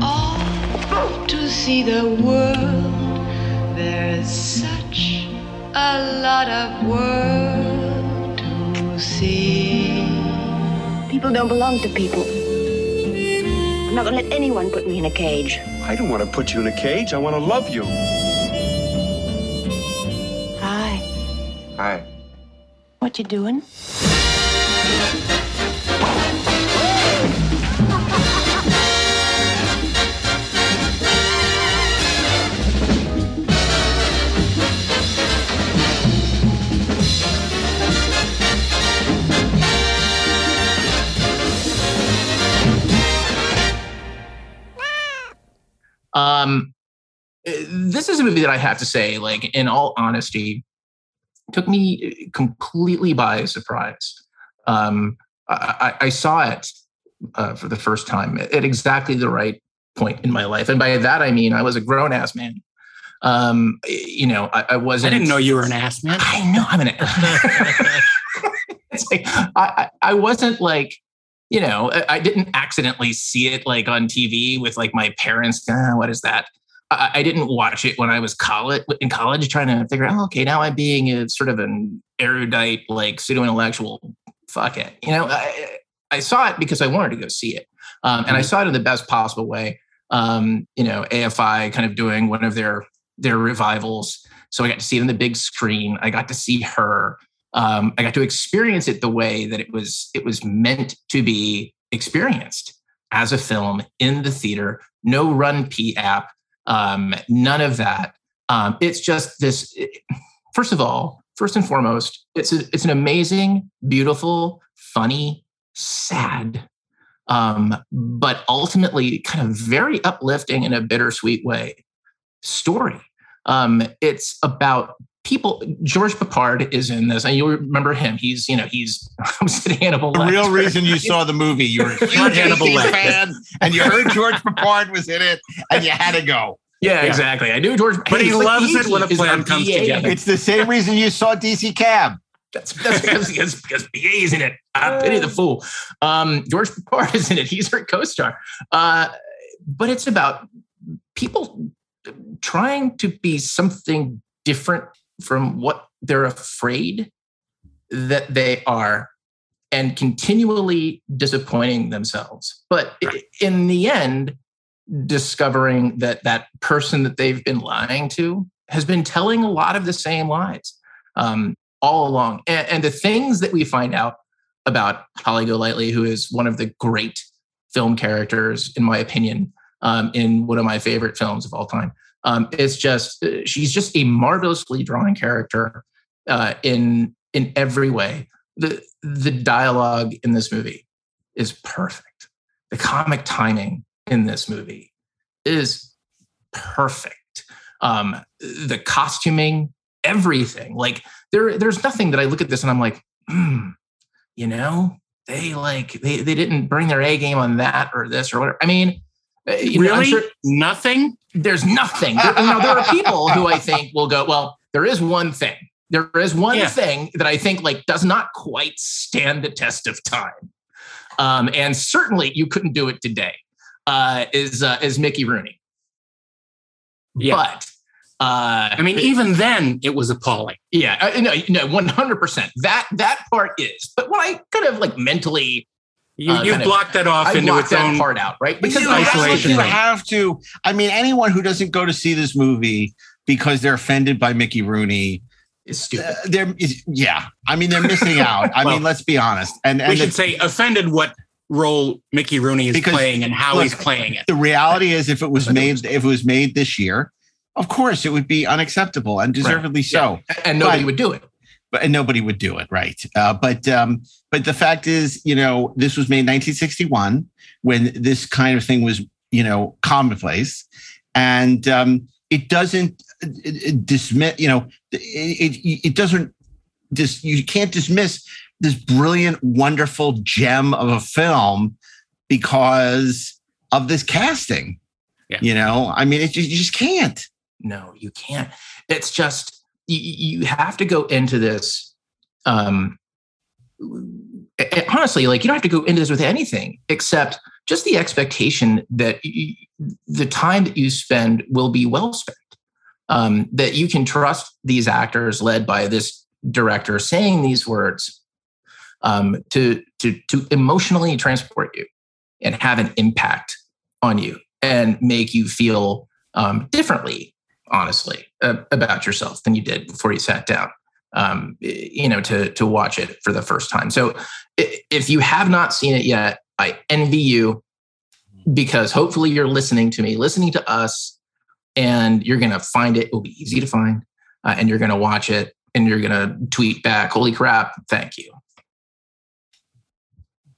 off to see the world. There's such a lot of world to see. People don't belong to people. I'm not gonna let anyone put me in a cage. I don't want to put you in a cage. I want to love you. Hi. Hi. What you doing? Um, uh, this is a movie that I have to say, like in all honesty, took me completely by surprise. Um, I, I saw it uh, for the first time at exactly the right point in my life, and by that I mean I was a grown ass man. Um, you know, I, I wasn't. I didn't know you were an ass man. I know I'm an. (laughs) (laughs) it's like I, I I wasn't like you know I, I didn't accidentally see it like on TV with like my parents. "Ah, what is that? I, I didn't watch it when I was college in college, trying to figure out. Oh, okay, now I'm being a sort of an erudite, like pseudo intellectual. Fuck it, you know. I, I saw it because I wanted to go see it, um, and I saw it in the best possible way. Um, you know, AFI kind of doing one of their their revivals. So I got to see it on the big screen. I got to see her. Um, I got to experience it the way that it was it was meant to be experienced as a film in the theater. No Run P app, um, none of that. Um, it's just this. (sighs) First of all, first and foremost, it's a, it's an amazing, beautiful, funny, sad, um, but ultimately kind of very uplifting in a bittersweet way story. Um, it's about people. George Peppard is in this, and you'll remember him. He's, you know, he's I said Hannibal. The real reason you saw the movie, you were a huge (laughs) Hannibal Lecter. fan, and you heard George Peppard was in it, and you had to go. Yeah, exactly. I knew George, But he he's like loves it when a plan comes BA. together. It's the same reason you saw DC Cab. That's, that's because, (laughs) because, because BA's in it. I pity the fool. Um, George Peppard (laughs) is in it. He's her co-star. Uh, but it's about people trying to be something different from what they're afraid that they are and continually disappointing themselves. But i- in the end, discovering that that person that they've been lying to has been telling a lot of the same lies um, all along. And, and the things that we find out about Holly Golightly, who is one of the great film characters, in my opinion, um, in one of my favorite films of all time. Um, it's just uh, she's just a marvelously drawn character uh, in in every way. the the dialogue in this movie is perfect. The comic timing in this movie is perfect. Um, the costuming, everything. Like there, there's nothing that I look at this and I'm like, hmm, you know, they like they they didn't bring their A game on that or this or whatever. I mean, uh, you know, Really? sure Nothing? There's nothing. There- now there are people who I think will go, well, there is one thing. There is one Yeah. thing that I think like does not quite stand the test of time. Um, and certainly you couldn't do it today. Uh, is uh, is Mickey Rooney. Yeah. But uh, I mean, even then, it was appalling. yeah, uh, no, no, one hundred percent. That that part is. But what I kind of like mentally, You, uh, you kind of- that off I into its that own part out, right? Because Because you I- have, isolation you have to. I mean, anyone who doesn't go to see this movie because they're offended by Mickey Rooney, is stupid. uh, they're is- yeah. I mean, they're missing (laughs) out. I Well, mean, let's be honest. And We should the, say offended what role Mickey Rooney is Because, playing and how look, he's playing it. the reality is, if it was made, if it was made this year, of course, it would be unacceptable and deservedly so. and nobody But- would do it. But and nobody would do it right? Uh, but um but the fact is you know this was made in 1961 when this kind of thing was you know commonplace. And um it doesn't dismiss you know it, it it doesn't dis you can't dismiss this brilliant wonderful gem of a film because of this casting. Yeah. you know i mean it, you just can't. No you can't. It's just you, you have to go into this um honestly like you don't have to go into this with anything except just the expectation that y- the time that you spend will be well spent. Um, that you can trust these actors led by this director saying these words um, to to to emotionally transport you and have an impact on you and make you feel um, differently honestly uh, about yourself than you did before you sat down um, you know to to watch it for the first time. So if you have not seen it yet i envy you because hopefully you're listening to me listening to us and you're going to find it it will be easy to find uh, and you're going to watch it and you're going to tweet back holy crap thank you.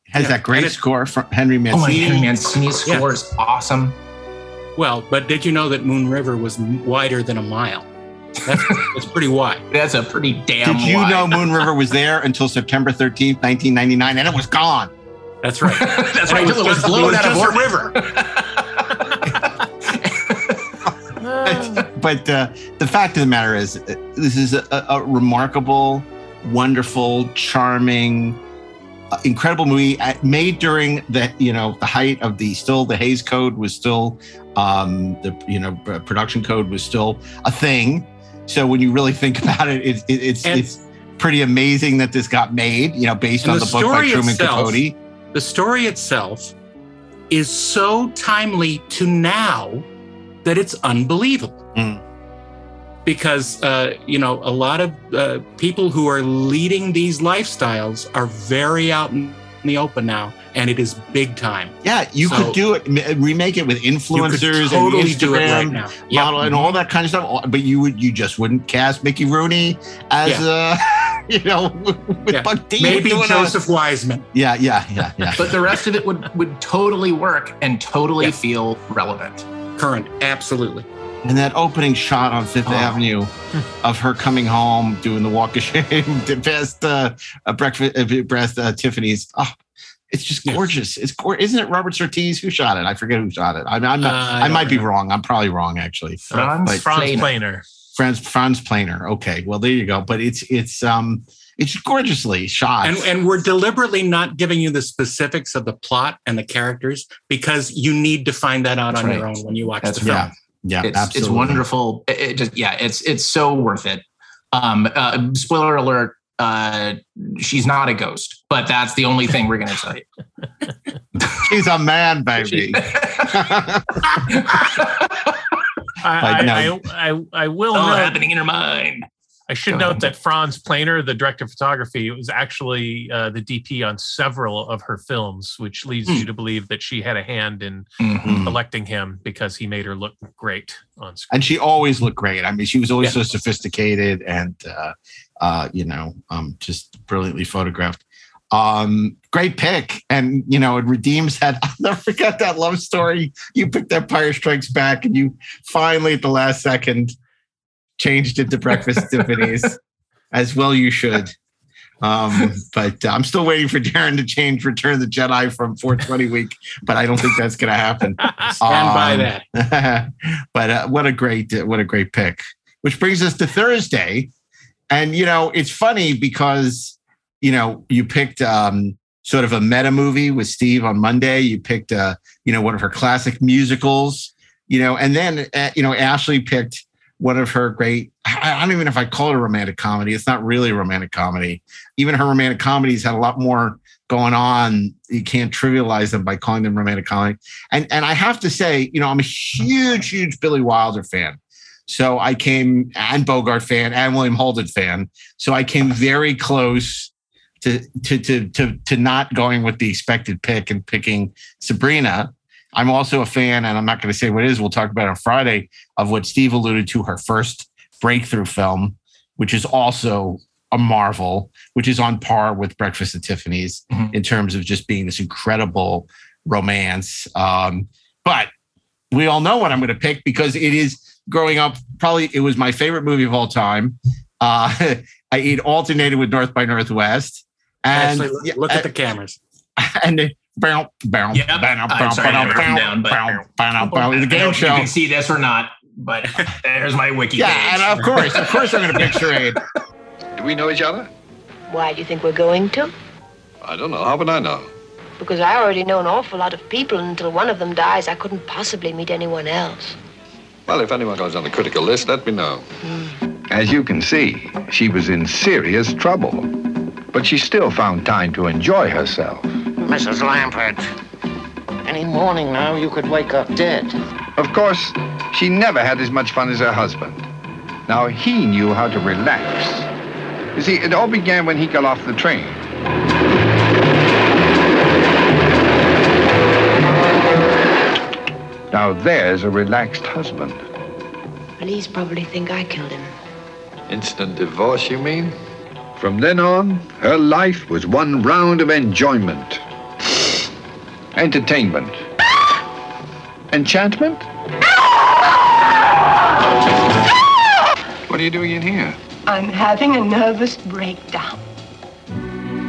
Has Yeah, that great score from henry oh my mancini? Henry Mancini's Yeah. score is awesome Well, but did you know that Moon River was wider than a mile? That's, that's pretty wide. (laughs) that's a pretty damn Did you wide- know Moon River was there until September 13th, 1999, and it was gone? That's right. (laughs) that's And right it it was just- blown it out of a orbit river. (laughs) But uh, the fact of the matter is, uh, this is a, a remarkable, wonderful, charming, incredible movie uh, made during the you know the height of the still the Hays Code was still um, the you know production code was still a thing. So when you really think (laughs) about it, it, it it's And- it's pretty amazing that this got made. You know, based on the the, book by Truman itself- Capote. The story itself is so timely to now that it's unbelievable. Mm. Because, uh, you know, a lot of uh, people who are leading these lifestyles are very out in the open now, and it is big time. Yeah, you So- could do it, remake it with influencers totally and Instagram do it right now. Yep. model and all that kind of stuff. But you would, you just wouldn't cast Mickey Rooney as uh (laughs) you know, with Yeah. Buck D Maybe doing a- Joseph Wiseman. yeah, yeah, yeah, yeah. but the rest of it would would totally work and totally Yeah. feel relevant Current, absolutely. And that opening shot on Fifth Oh. Avenue (laughs) of her coming home doing the walk of shame (laughs) past uh, a breakfast, uh, past uh, Tiffany's. Oh, it's just Yes. gorgeous. It's gorgeous. Isn't it Robert Surtees who shot it? I forget who shot it. I'm, I'm not, Uh, I I might be wrong. I'm probably wrong actually. Franz But- Franz Planer. Planer. Franz Franz Planer. Okay, well there you go. But it's it's um it's gorgeously shot. And, and we're deliberately not giving you the specifics of the plot and the characters because you need to find that out That's on your own when you watch That's the film. yeah, yeah, it's absolutely. it's wonderful it, it just yeah it's it's so worth it um uh, spoiler alert uh she's not a ghost but that's the only thing we're gonna tell you (laughs) She's a man, baby. (laughs) I, Like, I. I, I, I will all note, happening in her mind I should Go note ahead. that Franz Planer, the director of photography, was actually uh, the DP on several of her films, which leads Hmm. you to believe that she had a hand in Mhm. electing him because he made her look great on screen. and she always looked great. I mean, she was always Yeah. so sophisticated and uh, uh, you know, um, just brilliantly photographed. Um, great pick, and you know, it redeems that. (laughs) I'll never forget that love story. You picked Empire Strikes Back, and you finally, at the last second, changed it to Breakfast Tiffany's, (laughs) as well you should. Um, but uh, I'm still waiting for Daren to change Return of the Jedi from 420 week, but I don't think that's going to happen. (laughs) Stand by Um, that. (laughs) but uh, what a great, what a great pick. Which brings us to Thursday, and you know it's funny because you know you picked um, sort of a meta movie with Steve on Monday. You picked uh, you know one of her classic musicals, you know, and then uh, you know Ashley picked one of her great. I don't even if I call it a romantic comedy. It's not really a romantic comedy. Even her romantic comedies had a lot more going on. You can't trivialize them by calling them romantic comedy. And and I have to say, you know, I'm a huge, huge Billy Wilder fan. So I came and Bogart fan and William Holden fan. So I came very close to to to to to not going with the expected pick and picking Sabrina. I'm also a fan, and I'm not going to say what it is. We'll talk about it on Friday of what Steve alluded to her first breakthrough film, which is also a marvel, which is on par with Breakfast at Tiffany's in terms of just being this incredible romance. Um, but we all know what I'm going to pick because it is growing up. Probably it was my favorite movie of all time. Uh, (laughs) I it alternated with North by Northwest, and Ashley, look, look at the cameras. (laughs) and bow, bow, Yep. bow, I'm sorry, I bow, have bow, down, but- bow, bow, bow, the I don't know game show. You can see this or not, but (laughs) there's my wiki Yeah, page. and of course, of course, I'm going to picture charade. (laughs) Do we know each other? Why do you think we're going to? I don't know. How would I know? Because I already know an awful lot of people, and until one of them dies, I couldn't possibly meet anyone else. Well, if anyone goes on the critical list, let me know. Hmm. As you can see, she was in serious trouble. But she still found time to enjoy herself. Mrs. Lampert. any morning now you could wake up dead. Of course, she never had as much fun as her husband. Now, he knew how to relax. You see, it all began when he got off the train. Now, there's a relaxed husband. Police probably think I killed him. Instant divorce, you mean? From then on, her life was one round of enjoyment, entertainment, enchantment. What are you doing in here? I'm having a nervous breakdown.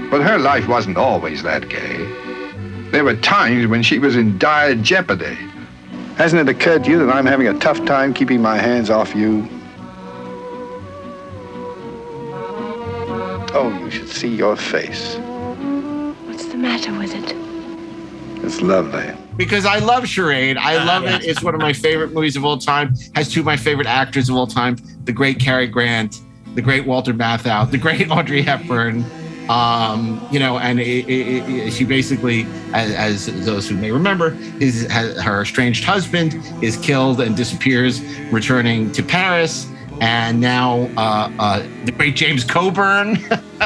But her life wasn't always that gay. There were times when she was in dire jeopardy. Hasn't it occurred to you that I'm having a tough time keeping my hands off you? Oh, you should see your face. What's the matter with it? It's lovely. because I love Charade. I love it. It's one of my favorite movies of all time. Has two of my favorite actors of all time: the great Cary Grant, the great Walter Matthau, the great (laughs) Audrey Hepburn. Um, you know, and it, it, it, she basically, as, as those who may remember, is has, her estranged husband is killed and disappears, returning to Paris. And now uh, uh, the great James Coburn (laughs)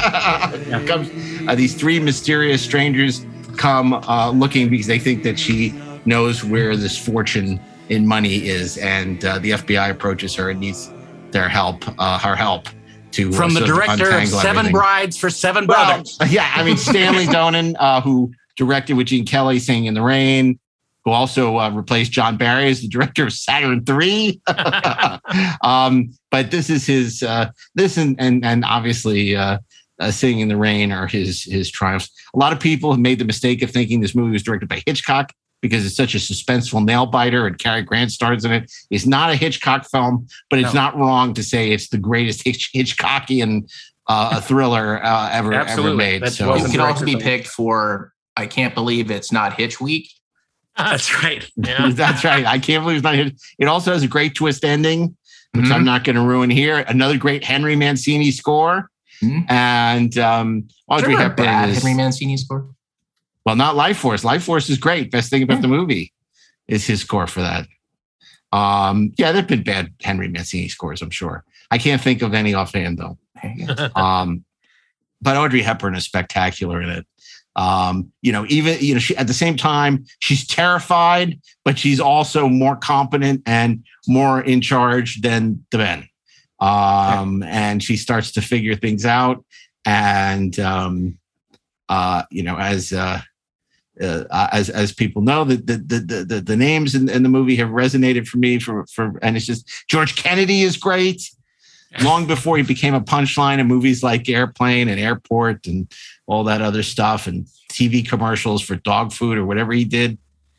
comes. Uh, these three mysterious strangers come uh, looking because they think that she knows where this fortune in money is, and uh, the FBI approaches her and needs their help, uh, her help to uh, From the of director of Seven everything. Brides for Seven Well, Brothers. (laughs) yeah, I mean Stanley (laughs) Donen, uh, who directed with Gene Kelly, "Singing in the Rain," who also uh, replaced John Barry as the director of Saturn Three. (laughs) um, but this is his uh, this and and and obviously. Uh, uh, Singing in the Rain are his his triumphs. A lot of people have made the mistake of thinking this movie was directed by Hitchcock because it's such a suspenseful nail biter and Cary Grant stars in it. It's not a Hitchcock film, but it's No. not wrong to say it's the greatest Hitch- Hitchcockian uh, thriller uh, ever ever made. That so It can also be picked for I can't believe it's not Hitch Week. (laughs) That's right. Yeah. (laughs) That's right. I can't believe it's not hit. It also has a great twist ending, which Mhm. I'm not going to ruin here. Another great Henry Mancini score. And um, Audrey Is Hepburn bad is, Henry Mancini score? well, not Life Force. Life Force is great. Best thing about the movie is his score for that. Um, yeah, there've been bad Henry Mancini scores, I'm sure. I can't think of any offhand though. (laughs) (laughs) um, but Audrey Hepburn is spectacular in it. Um, you know, even you know, she at the same time she's terrified, but she's also more competent and more in charge than the men. Um, and she starts to figure things out. And um, uh, you know, as uh, uh, as as people know, the the the the, the names in, in the movie have resonated for me for for, and it's just George Kennedy is great. Long before he became a punchline in movies like Airplane and Airport and all that other stuff, and TV commercials for dog food or whatever he did.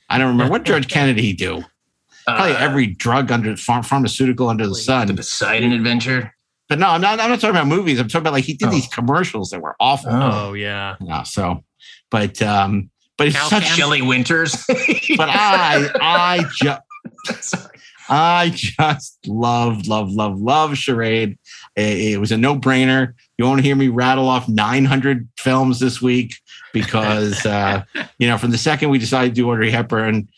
I don't remember what George (laughs) Kennedy do. Probably Uh, every drug under pharm- pharmaceutical under the sun. The Poseidon Adventure. But no, I'm not, I'm not talking about movies. I'm talking about like he did these commercials that were awful. Oh yeah. Yeah. So, but um, but it's Cal such Chili Winters. (laughs) but I I just (laughs) I just love love love love charade. It, it was a no brainer. You won't hear me rattle off 900 films this week because uh, (laughs) you know from the second we decided to do Audrey Hepburn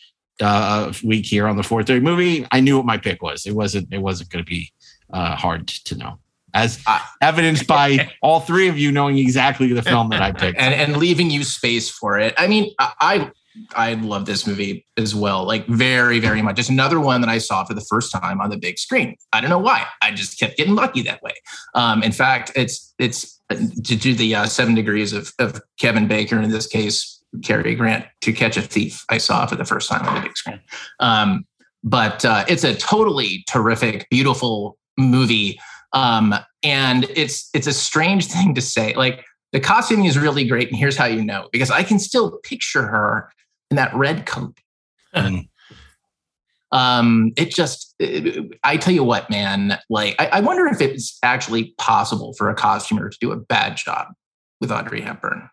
uh, week here on the 430 movie, I knew what my pick was. It wasn't it wasn't going to be uh, hard to know. As evidenced by (laughs) all three of you knowing exactly the film that I (laughs) picked. and and leaving you space for it. I mean, I I I love this movie as well, like very very much. It's another one that I saw for the first time on the big screen. I don't know why. I just kept getting lucky that way. Um, in fact, it's it's to do the uh, seven degrees of of Kevin Bacon in this case, Cary Grant to catch a thief. I saw for the first time on the big screen. Um, but uh, it's a totally terrific, beautiful movie. Um, and it's it's a strange (laughs) thing to say. Like the costuming is really great, and here's how you know because I can still picture her in that red coat. um, it just I tell you what, man. Like I, I wonder if it's actually possible for a costumer to do a bad job with Audrey Hepburn.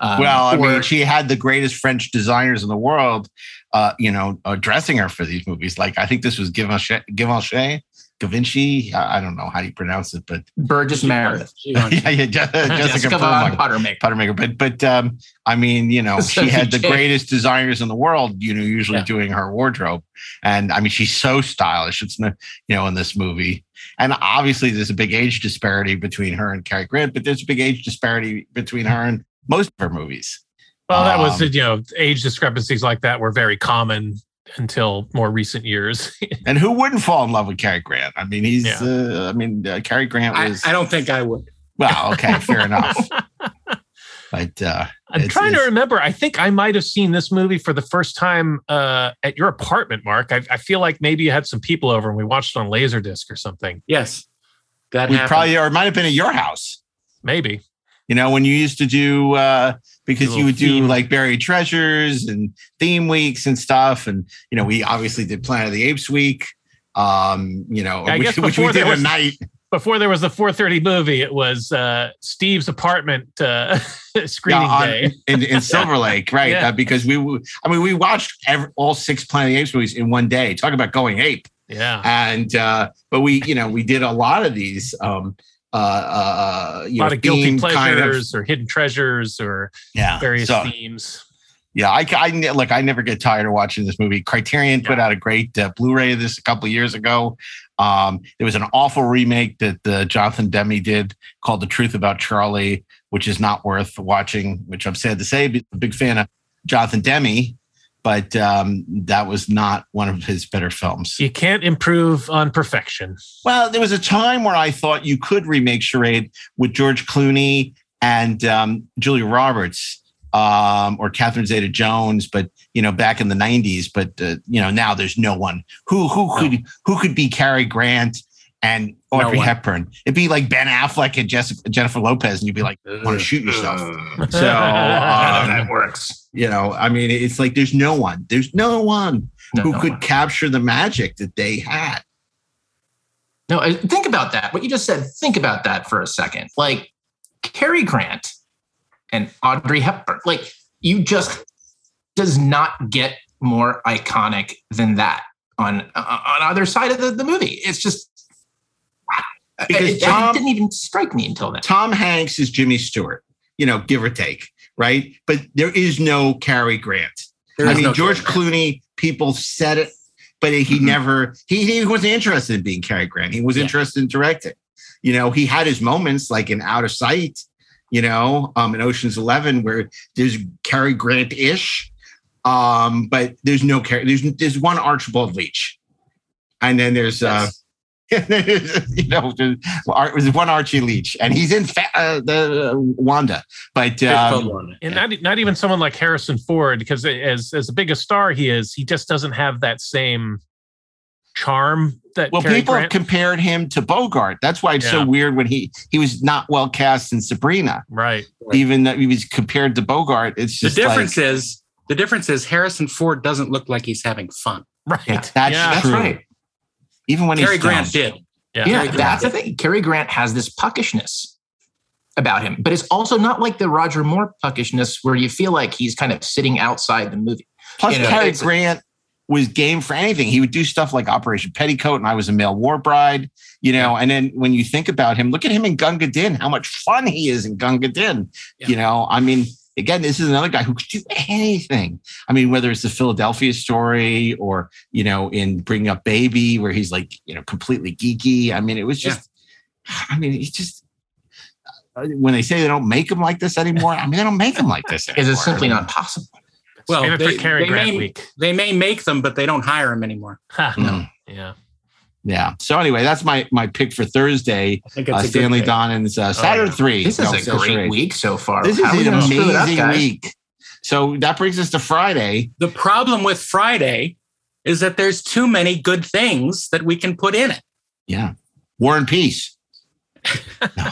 Um, well, I mean, she had the greatest French designers in the world, uh, you know, uh, dressing her for these movies. Like, I think this was Givenchy, Givenchy, Givenchy. I don't know how you pronounce it, but Burgess Meredith. (laughs) yeah, yeah, Je- (laughs) Jessica, Jessica Furlong, Pottermaker. Pottermaker. But, but um, I mean, you know, (laughs) she had the greatest designers in the world. You know, usually doing her wardrobe, and I mean, she's so stylish. It's you know in this movie, and obviously there's a big age disparity between her and Cary Grant, but there's a big age disparity between her and most of her movies. Well, that was Um, you know age discrepancies like that were very common until more recent years. (laughs) And who wouldn't fall in love with Cary Grant? I mean, he's. Yeah. Uh, I mean, uh, Cary Grant was. I don't think I would. well, okay, fair (laughs) enough. But uh, I'm it's- trying to remember. I think I might have seen this movie for the first time uh, at your apartment, Mark. I, I feel like maybe you had some people over and we watched it on Laserdisc or something. Yes, that we happened. probably, or it might have been at your house. Maybe. You know, when you used to do, uh, because you would do theme. like buried treasures and theme weeks and stuff. And, you know, we obviously did Planet of the Apes week, um, you know, I which, which we did a was- night. Before there was the 4:30 movie, it was uh, Steve's apartment uh, (laughs) screening Yeah, on- day in, in (laughs) Silver Lake, right? Yeah. Uh, because we, I mean, we watched every, all six Planet of the Apes movies in one day. Talk about going ape. Yeah. And uh, but we, you know, we did a lot of these. Um, uh, uh, a lot know, of guilty themed kind of- pleasures or hidden treasures or Yeah, various so- themes. Yeah, I, I look. I never get tired of watching this movie. Criterion put out a great uh, Blu-ray of this a couple of years ago. Um, there was an awful remake that uh, Jonathan Demme did called "The Truth About Charlie," which is not worth watching. Which I'm sad to say, but I'm a big fan of Jonathan Demme, but um, that was not one of his better films. You can't improve on perfection. Well, there was a time where I thought you could remake Charade with George Clooney and um, Julia Roberts um, or Catherine Zeta Jones, but you know, back in the '90s. But uh, you know, now there's no one who who could who could be Cary Grant and Audrey one. Hepburn. It'd be like Ben Affleck and Jessica, Jennifer Lopez, and you'd be like, want to shoot yourself. So (laughs) um, that works. you know, I mean, it's like there's no one, there's no one No, who no could one. capture the magic that they had. No, think about that. What you just said, think about that for a second. Like Cary Grant and Audrey Hepburn, like you just does not get more iconic than that on uh, on either side of the, the movie. It's just Because it, it Tom- didn't even strike me until then. Tom Hanks is Jimmy Stewart, you know, give or take, right? But there is no Cary Grant. There I mean, no George Cary Clooney, people said it, but he never, he, he wasn't interested in being Cary Grant. He was interested in directing. You know, he had his moments like in Out of Sight, you know, um, in Ocean's Eleven, where there's Cary Grant ish, um, but there's no Cary, there's, there's one Archibald Leach. And then there's, uh, (laughs) you know, it was one Archie Leach, and he's in fa- uh, the uh, Wanda, but um, and not, not even someone like Harrison Ford, because as as big a star he is, he just doesn't have that same charm that. well, Cary people have Grant- compared him to Bogart. That's why it's so weird when he he was not well cast in Sabrina, right? Even that he was compared to Bogart. It's just The difference like, is the difference is Harrison Ford doesn't look like he's having fun. Right. that's That's true. right. Even when Cary he's Grant stoned. did. Yeah, Cary Grant that's the did. thing. Cary Grant has this puckishness about him, but it's also not like the Roger Moore puckishness where you feel like he's kind of sitting outside the movie. Plus, You know, Cary Grant was game for anything. He would do stuff like Operation Petticoat, and I was a male war bride. You know, and then when you think about him, look at him in Gunga Din. How much fun he is in Gunga Din. You know, I mean, again, this is another guy who could do anything. I mean, whether it's the Philadelphia story or you know, in Bringing Up Baby, where he's like you know completely geeky. I mean, it was just. I mean, he's just. uh, When they say they don't make him like this anymore, I mean they don't make him like this. Is it anymore. simply not possible? Well, Save it for they, they may, week. they may make them, but they don't hire them anymore. Mm. Yeah. Yeah. So anyway, that's my my pick for Thursday. think it's Uh, a Stanley pick. Donen's uh, Saturn yeah. Three. This is No, a great charade. week so far. This is How are we an gonna screw it up, amazing week. So that brings us to Friday. The problem with Friday is that there's too many good things that we can put in it. Yeah. War and Peace. (laughs) no.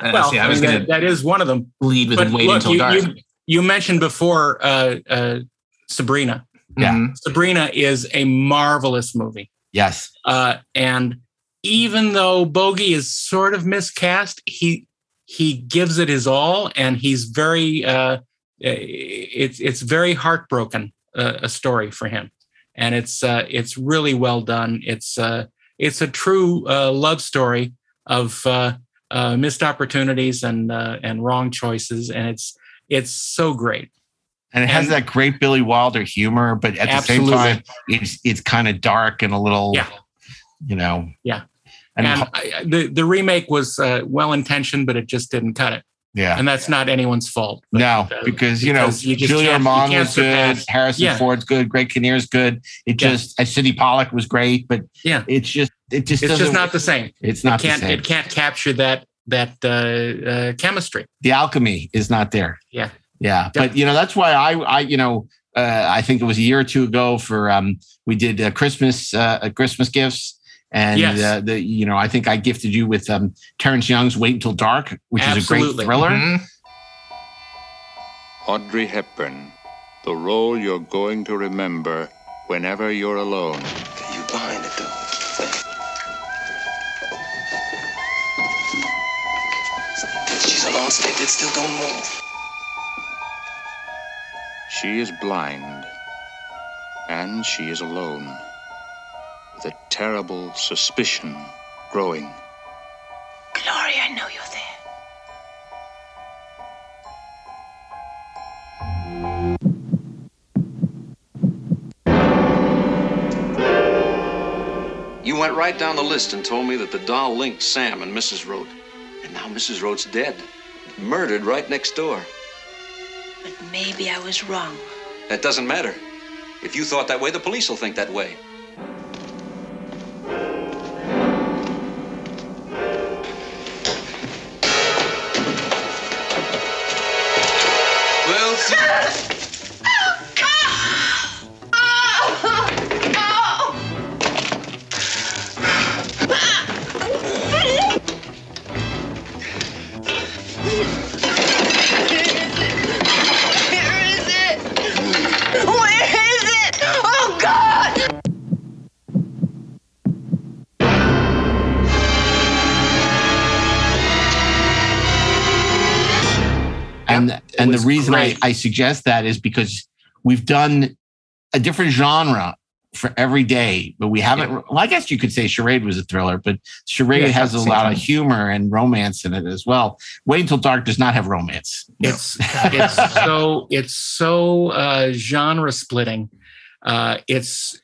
well, see, I was gonna that- that is one of them. lead with But wait look, until you, dark. You, you mentioned before uh, uh, Sabrina. Yeah. Mhm. Sabrina is a marvelous movie. Yes. Uh, and even though Bogey is sort of miscast, he he gives it his all, and he's very uh, it's it's very heartbroken uh, a story for him, and it's uh, it's really well done. It's uh, it's a true uh, love story of uh, uh, missed opportunities and uh, and wrong choices, and it's it's so great. And it has And- that great Billy Wilder humor, but at the same time, it's it's kind of dark and a little, Yeah. you know. Yeah. And, And I, the the remake was uh, well intentioned, but it just didn't cut it. yeah. And that's not anyone's fault. but, no, uh, because you know because you Julia Ormond was good, Harrison Yeah. Ford's good, Greg Kinnear's good. It Yeah. just, uh, Sydney Pollack was great, but Yeah. it's just, it just, it's just not the same. It's not it can't the same. it can't capture that that uh, uh, chemistry. the alchemy is not there. Yeah. Yeah, but you know that's why I, I you know, uh, I think it was a year or two ago for um, we did uh, Christmas uh, Christmas gifts, and Yes. uh, the you know I think I gifted you with um, Terrence Young's Wait Until Dark, which is a great thriller. Mhm. Audrey Hepburn, the role you're going to remember whenever you're alone. You behind it, though. She's a alone, so they still don't move. She is blind, and she is alone, with a terrible suspicion growing. Gloria, I know you're there. You went right down the list and told me that the doll linked Sam and Mrs. Rote. And now Mrs. Rote's dead. Murdered right next door. But maybe I was wrong. That doesn't matter. If you thought that way, the police will think that way. And the reason I. I suggest that is because we've done a different genre for every day, but we haven't. Well, I guess you could say Charade was a thriller, but Charade Yeah, has a lot time. of humor and romance in it as well. Wait until dark does not have romance. It's it's so it's so uh, genre splitting. Uh, it's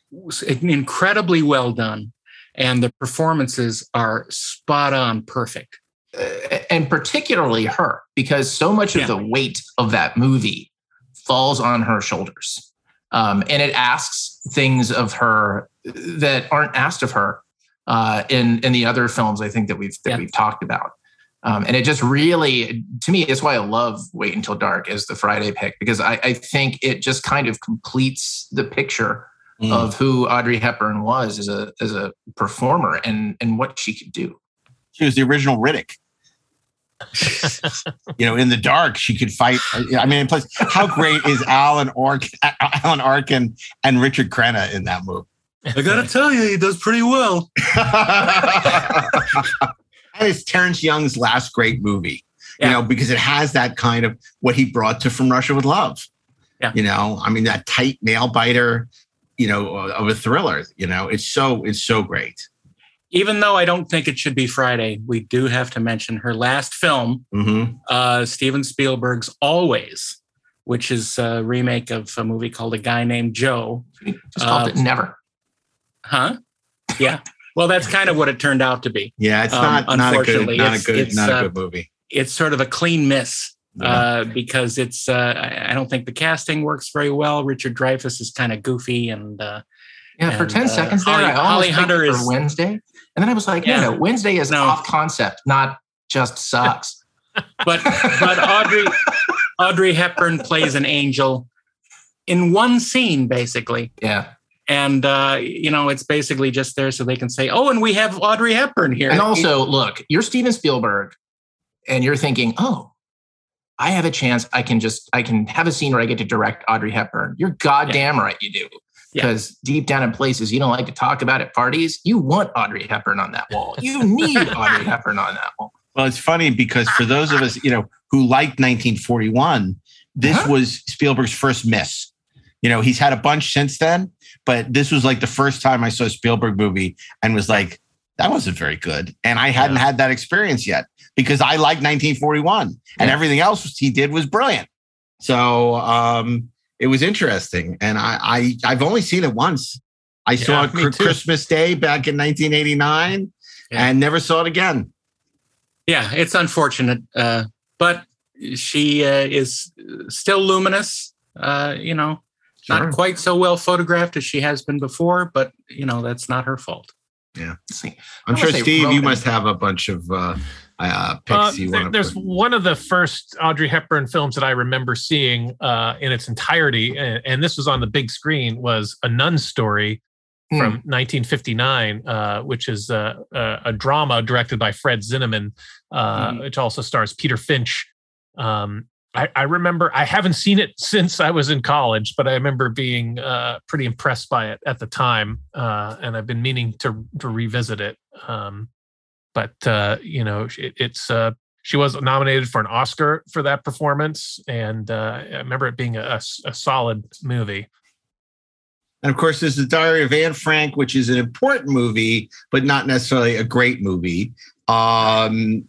incredibly well done, and the performances are spot on, perfect. Uh, and particularly her, because so much of the weight of that movie falls on her shoulders. Um, and it asks things of her that aren't asked of her uh, in in the other films I think that we've that we've talked about. Um, and it just really, to me, it's why I love Wait Until Dark as the Friday pick because I, I think it just kind of completes the picture Mm. of who Audrey Hepburn was as a as a performer and and what she could do. She was the original Riddick. You know, in the dark, she could fight. Uh, I mean, plus, how great is Alan Ork, Alan Arkin, and Richard Crenna in that movie? I gotta tell you, he does pretty well. (laughs) And it's Terrence Young's last great movie, you know, because it has that kind of what he brought to From Russia with Love. Yeah. You know, I mean, that tight nail biter, you know, uh, of a thriller, you know, it's so, it's so great. Even though I don't think it should be Friday, we do have to mention her last film, Mm-hmm. uh, Steven Spielberg's Always, which is a remake of a movie called A Guy Named Joe. Just called it Never. Huh? Yeah. Well, that's kind of what it turned out to be. Yeah, it's Um, not, not a good, unfortunately, not a good, it's, not uh, a good movie. It's sort of a clean miss uh, because it's. Uh, I I don't think the casting works very well. Richard Dreyfuss is kind of goofy and. Uh, Yeah, for 10 uh, seconds there, Holly, I almost Holly Hunter for is Wednesday. And then I was like, Yeah. no, no, Wednesday is No. off concept, not just sucks. (laughs) (laughs) but but Audrey Audrey Hepburn plays an angel in one scene, basically. Yeah. And uh, you know, it's basically just there so they can say, "Oh, and we have Audrey Hepburn here." And also, look, you're Steven Spielberg, and you're thinking, oh, I have a chance. I can just, I can have a scene where I get to direct Audrey Hepburn. You're goddamn right you do. Because deep down in places you don't like to talk about at parties, you want Audrey Hepburn on that wall. You need (laughs) Audrey Hepburn on that wall. Well, it's funny because for those of us, you know, who liked 1941, this Uh-huh. was Spielberg's first miss. You know, he's had a bunch since then, but this was like the first time I saw a Spielberg movie and was like, that wasn't very good. And I hadn't had that experience yet because I like 1941 and everything else he did was brilliant. So um, it was interesting. And I, I I've only seen it once. I saw it me Chr- too. Christmas Day back in 1989 and never saw it again. Yeah, it's unfortunate, uh, but she uh, is still luminous. Uh, you know, Sure. not quite so well photographed as she has been before, but you know that's not her fault. Yeah. See, I'm sure, wanna Steve, you must have a bunch of uh, picks Uh, you there- want to there's one of the first Audrey Hepburn films that I remember seeing uh, in its entirety, and, and this was on the big screen, was A Nun Story Hmm. from 1959, uh, which is uh, a, a drama directed by Fred Zinnemann, uh, Hmm. which also stars Peter Finch. Um, I, I remember I haven't seen it (laughs) since I was in college, but I remember being uh, pretty impressed by it at the time, uh, and I've been meaning to to revisit it. Um, but uh, you know, it, it's uh, she was nominated for an Oscar for that performance, and uh, I remember it being a solid movie. And of course, there's the Diary of Anne Frank, which is an important movie, but not necessarily a great movie. Um,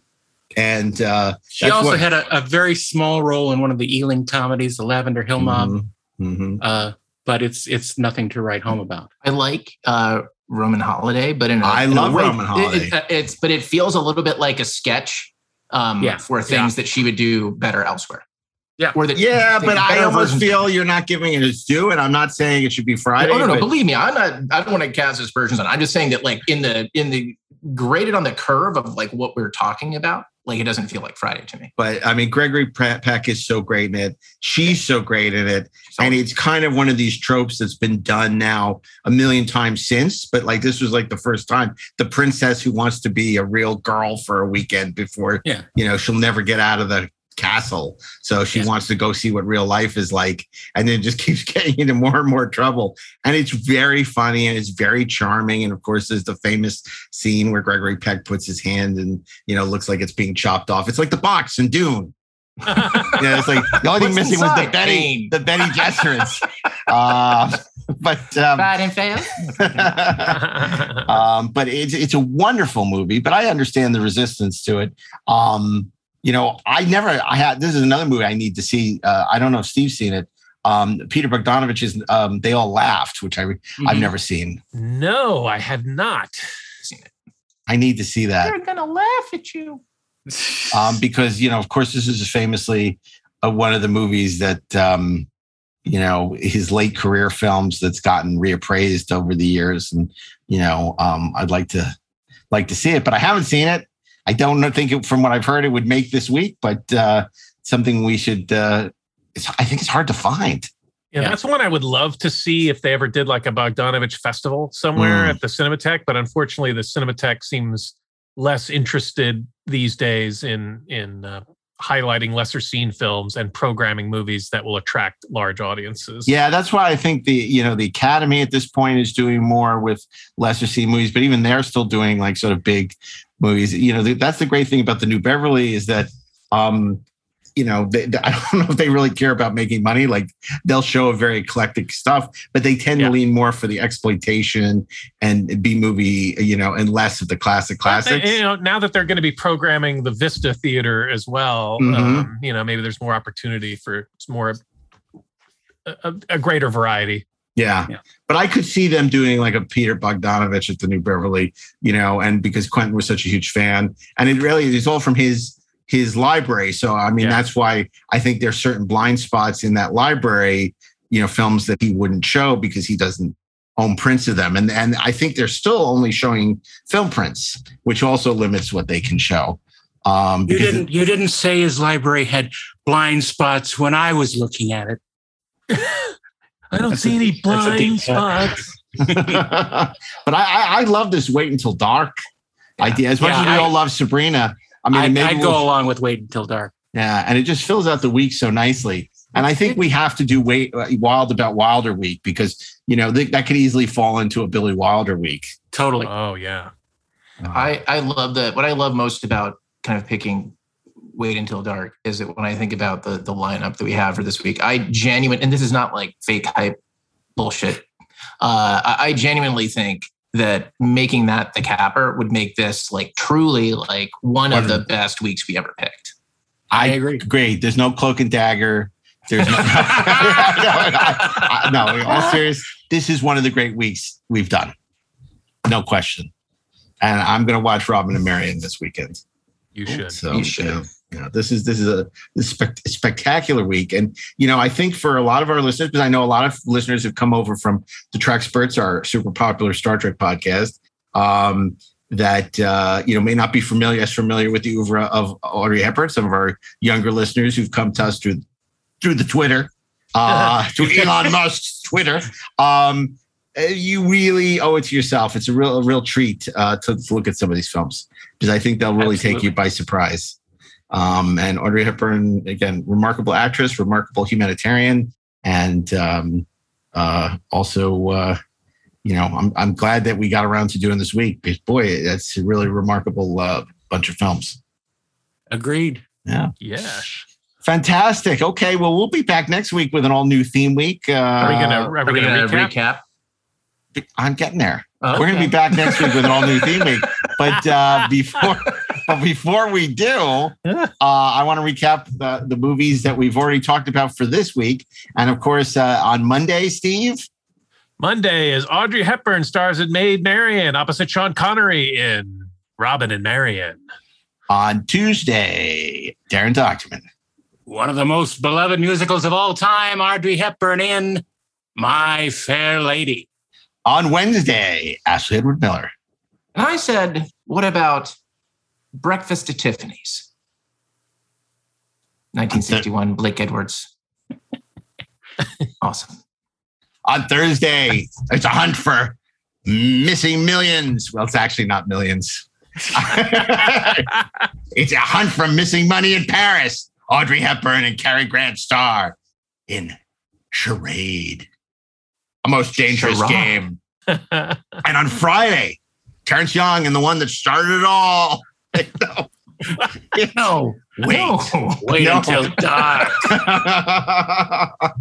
and uh, She also what- had a, a very small role in one of the Ealing comedies, The Lavender Hill Mob. Mhm. Uh, but it's it's nothing to write home about. I like uh, Roman Holiday, but in a, I in a love way- Roman it- Holiday. it- it's but it feels a little bit like a sketch um, Yeah. for things that she would do better elsewhere. Yeah, or that yeah, but I better almost versions- feel you're not giving it its due, and I'm not saying it should be Friday. Oh no, no, but- believe me, I'm not. I don't want to cast aspersions on. I'm just saying that, like in the in the graded on the curve of like what we're talking about, like it doesn't feel like Friday to me. But I mean, Gregory Pe- Peck is so great in it. She's so great in it. And it's kind of one of these tropes that's been done now a million times since. But like this was like the first time the princess who wants to be a real girl for a weekend before, Yeah. you know, she'll never get out of the castle. So she wants to go see what real life is like. And then just (laughs) keeps getting into more and more trouble. And it's very funny and it's very charming. And of course, there's the famous scene where Gregory Peck puts his hand and, you know, looks like it's being chopped off. It's like the box in Dune. (laughs) yeah, it's like the only thing What's missing was the inside? Betty, Pain. the Bene (laughs) Gesserits. uh, but um, Bad and fail. um, but it's it's a wonderful movie. But I understand the resistance to it. Um, you know, I never. I had this is another movie I need to see. Uh, I don't know if Steve's seen it. Um, Peter Bogdanovich's um, "They All Laughed," which I I've Mhm. never seen. No, I have not. Seen it. I need to see that. They're gonna laugh at you. um, because you know, of course, this is famously uh, one of the movies that um, you know his late career films that's gotten reappraised over the years, and you know, um, I'd like to like to see it, but I haven't seen it. I don't think it, from what I've heard it would make this week, but uh, something we should. Uh, it's, I think it's hard to find. Yeah, that's one I would love to see if they ever did like a Bogdanovich festival somewhere Mm. at the Cinematheque. But unfortunately, the Cinematheque seems less interested these days in in uh, highlighting lesser seen films and programming movies that will attract large audiences. Yeah, that's why I think the you know the Academy at this point is doing more with lesser seen movies, but even they're still doing like sort of big movies. You know, th- that's the great thing about the New Beverly is that um, you know they, (laughs) I don't know if they really care about making money. Like they'll show a very eclectic stuff, but they tend to lean more for the exploitation and B movie, you know, and less of the classic classics. they- you know, now that they're going to be programming the Vista Theater as well, Mhm. um, you know, maybe there's more opportunity for it's more a, a, a greater variety. Yeah. But I could see them doing like a Peter Bogdanovich at the New Beverly, you know, and because Quentin was such a huge fan. And it really is all from his his library. So I mean, that's why I think there's certain blind spots in that library, you know, films that he wouldn't show because he doesn't own prints of them. And and I think they're still only showing film prints, which also limits what they can show. Um You didn't. You didn't say his library had blind spots when I was looking at it. (laughs) I don't see any blind spots. (laughs) (laughs) but I, I, I love this wait until dark idea. As much Yeah, as we I- all love Sabrina, I mean, I'd, maybe I'd go we'll- along with wait until dark. Yeah, and it just fills out the week so nicely. And I think we have to do wait uh, Wild about Wilder week because you know th- that could easily fall into a Billy Wilder week. Totally. Oh yeah. I I love that. What I love most about kind of picking wait until dark is that when I think about the the lineup that we have for this week, I genuine and this is not like fake hype bullshit. Uh, I, I genuinely think that making that the capper would make this like truly like one of the best weeks we ever picked. I agree. Great. There's no cloak and dagger. There's no, no, I- I- no, in all serious, this is one of the great weeks we've done. No question. And I'm going to watch Robin and Marian this weekend. You should. So, you should. know, you know, this is this is a spec- spectacular week, and you know, I think for a lot of our listeners, because I know a lot of listeners have come over from the Treksperts, our super popular Star Trek podcast, um, that uh, you know may not be familiar as familiar with the oeuvre of Audrey Hepburn. Some of our younger listeners who've come to us through through the Twitter, uh, (laughs) through Elon Musk's Twitter. Um, uh, you really owe it to yourself. It's a real, a real treat uh, to, to look at some of these films because I think they'll really take you by surprise. Um, and Audrey Hepburn, again, remarkable actress, remarkable humanitarian, and um, uh, also, uh, you know, I'm I'm glad that we got around to doing this week because boy, that's a really remarkable uh, bunch of films. Agreed. Yeah. Yeah. Fantastic. Okay, well, we'll be back next week with an all new theme week. Uh, Are we gonna- are we gonna gonna recap? I'm getting there. Oh, We're gonna be back next week with an all new theme week. But uh, (laughs) before, but before we do, (laughs) uh, I want to recap the, the movies that we've already talked about for this week. And of course, uh, on Monday, Steve. Monday is Audrey Hepburn stars in Maid Marian opposite Sean Connery in Robin and Marian. On Tuesday, Daren Dochterman. One of the most beloved musicals of all time, Audrey Hepburn in My Fair Lady. On Wednesday, Ashley Edward Miller. And I said, what about Breakfast at Tiffany's? 1961, Blake Edwards. (laughs) awesome. On Thursday, it's a hunt for missing millions. Well, it's actually not millions. (laughs) it's a hunt for missing money in Paris. Audrey Hepburn and Cary Grant star in Charade, a most dangerous Charade. game. and on Friday, Terence Young and the one that started it all. (laughs) no, wait, no. Wait until dark. (laughs)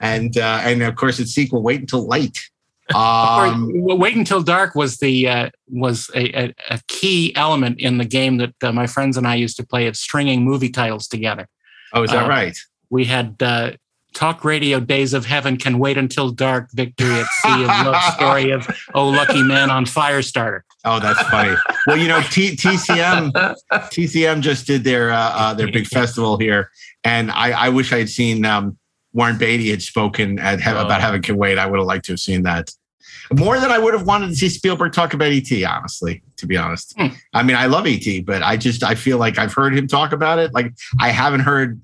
and uh, and of course, its sequel, Wait Until Light. (laughs) Um, Wait until dark was the uh, was a, a, a key element in the game that uh, my friends and I used to play of stringing movie titles together. oh, is that Uh, right? We had uh, talk radio days of heaven can wait until dark victory at sea of (laughs) love story of oh lucky man on Firestarter. Oh, that's funny. well, you know, T- TCM TCM just did their uh, uh, their big festival here, and I, I wish I had seen um, Warren Beatty had spoken at, Oh. about Heaven Can Wait. I would have liked to have seen that. More than I would have wanted to see Spielberg talk about ET, honestly, to be honest. Hmm. I mean, I love ET, but I just I feel like I've heard him talk about it. Like I haven't heard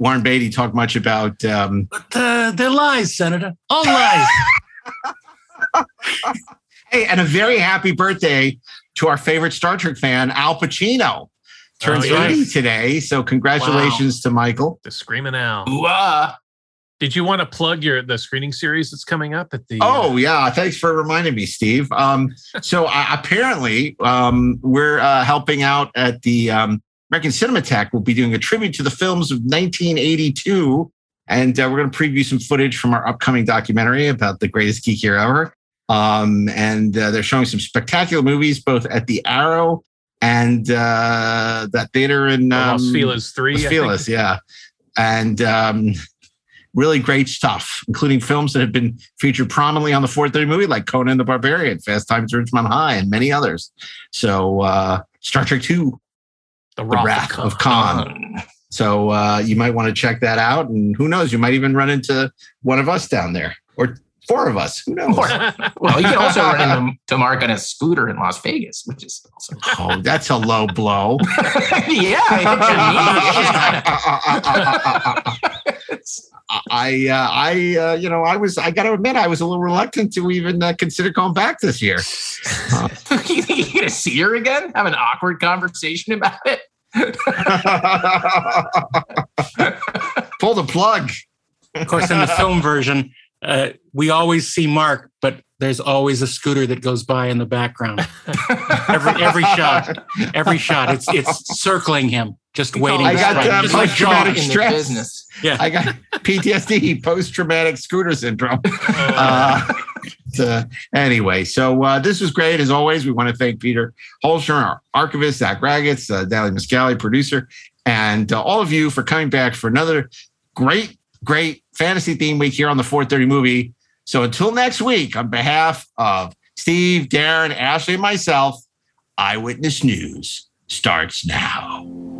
Warren Beatty talk much about um But uh, they're lies, Senator. All lies. (laughs) Hey, and a very happy birthday to our favorite Star Trek fan, Al Pacino. Turns Oh, yes. 30 today. So congratulations to Michael. The Screaming Owl. Ooh-ah. Did you want to plug your the screening series that's coming up at the? Oh yeah, thanks for reminding me, Steve. Um, (laughs) so uh, apparently, um, we're uh, helping out at the um, American Cinematheque. We'll be doing a tribute to the films of 1982, and uh, we're going to preview some footage from our upcoming documentary about the greatest geek year ever. Um, and uh, they're showing some spectacular movies both at the Arrow and uh, that theater in um, Los Feliz three. Los Feliz, yeah. And um, really great stuff, including films that have been featured prominently on the 430 movie, like Conan the Barbarian, Fast Times at Ridgemont High, and many others. So uh, Star Trek 2, The The Wrath, Wrath of Khan. So uh, you might want to check that out. And who knows, you might even run into one of us down there or four of us. Who knows? (laughs) Well, you can also run into to Mark on a scooter in Las Vegas, which is also Oh, that's a low blow. (laughs) yeah. I (laughs) I, uh, I, uh, you know, I was, I got to admit, I was a little reluctant to even uh, consider going back this year. You think you're gonna see her again? Have an awkward conversation about it? (laughs) pull the plug. Of course, in the film version, uh, we always see Mark, but there's always a scooter that goes by in the background. every every shot, every shot, it's it's circling him, just waiting. I got strike, uh, like post traumatic Jaws. stress. Yeah. I got PTSD, post traumatic scooter syndrome. (laughs) Uh, so anyway, so uh, this was great as always. We want to thank Peter Holster, our archivist, Zach Raggets, uh, Dally Muscali, producer, and uh, all of you for coming back for another great, great fantasy theme week here on the 430 movie. So until next week, on behalf of Steve, Daren, Ashley, and myself, Eyewitness News starts now.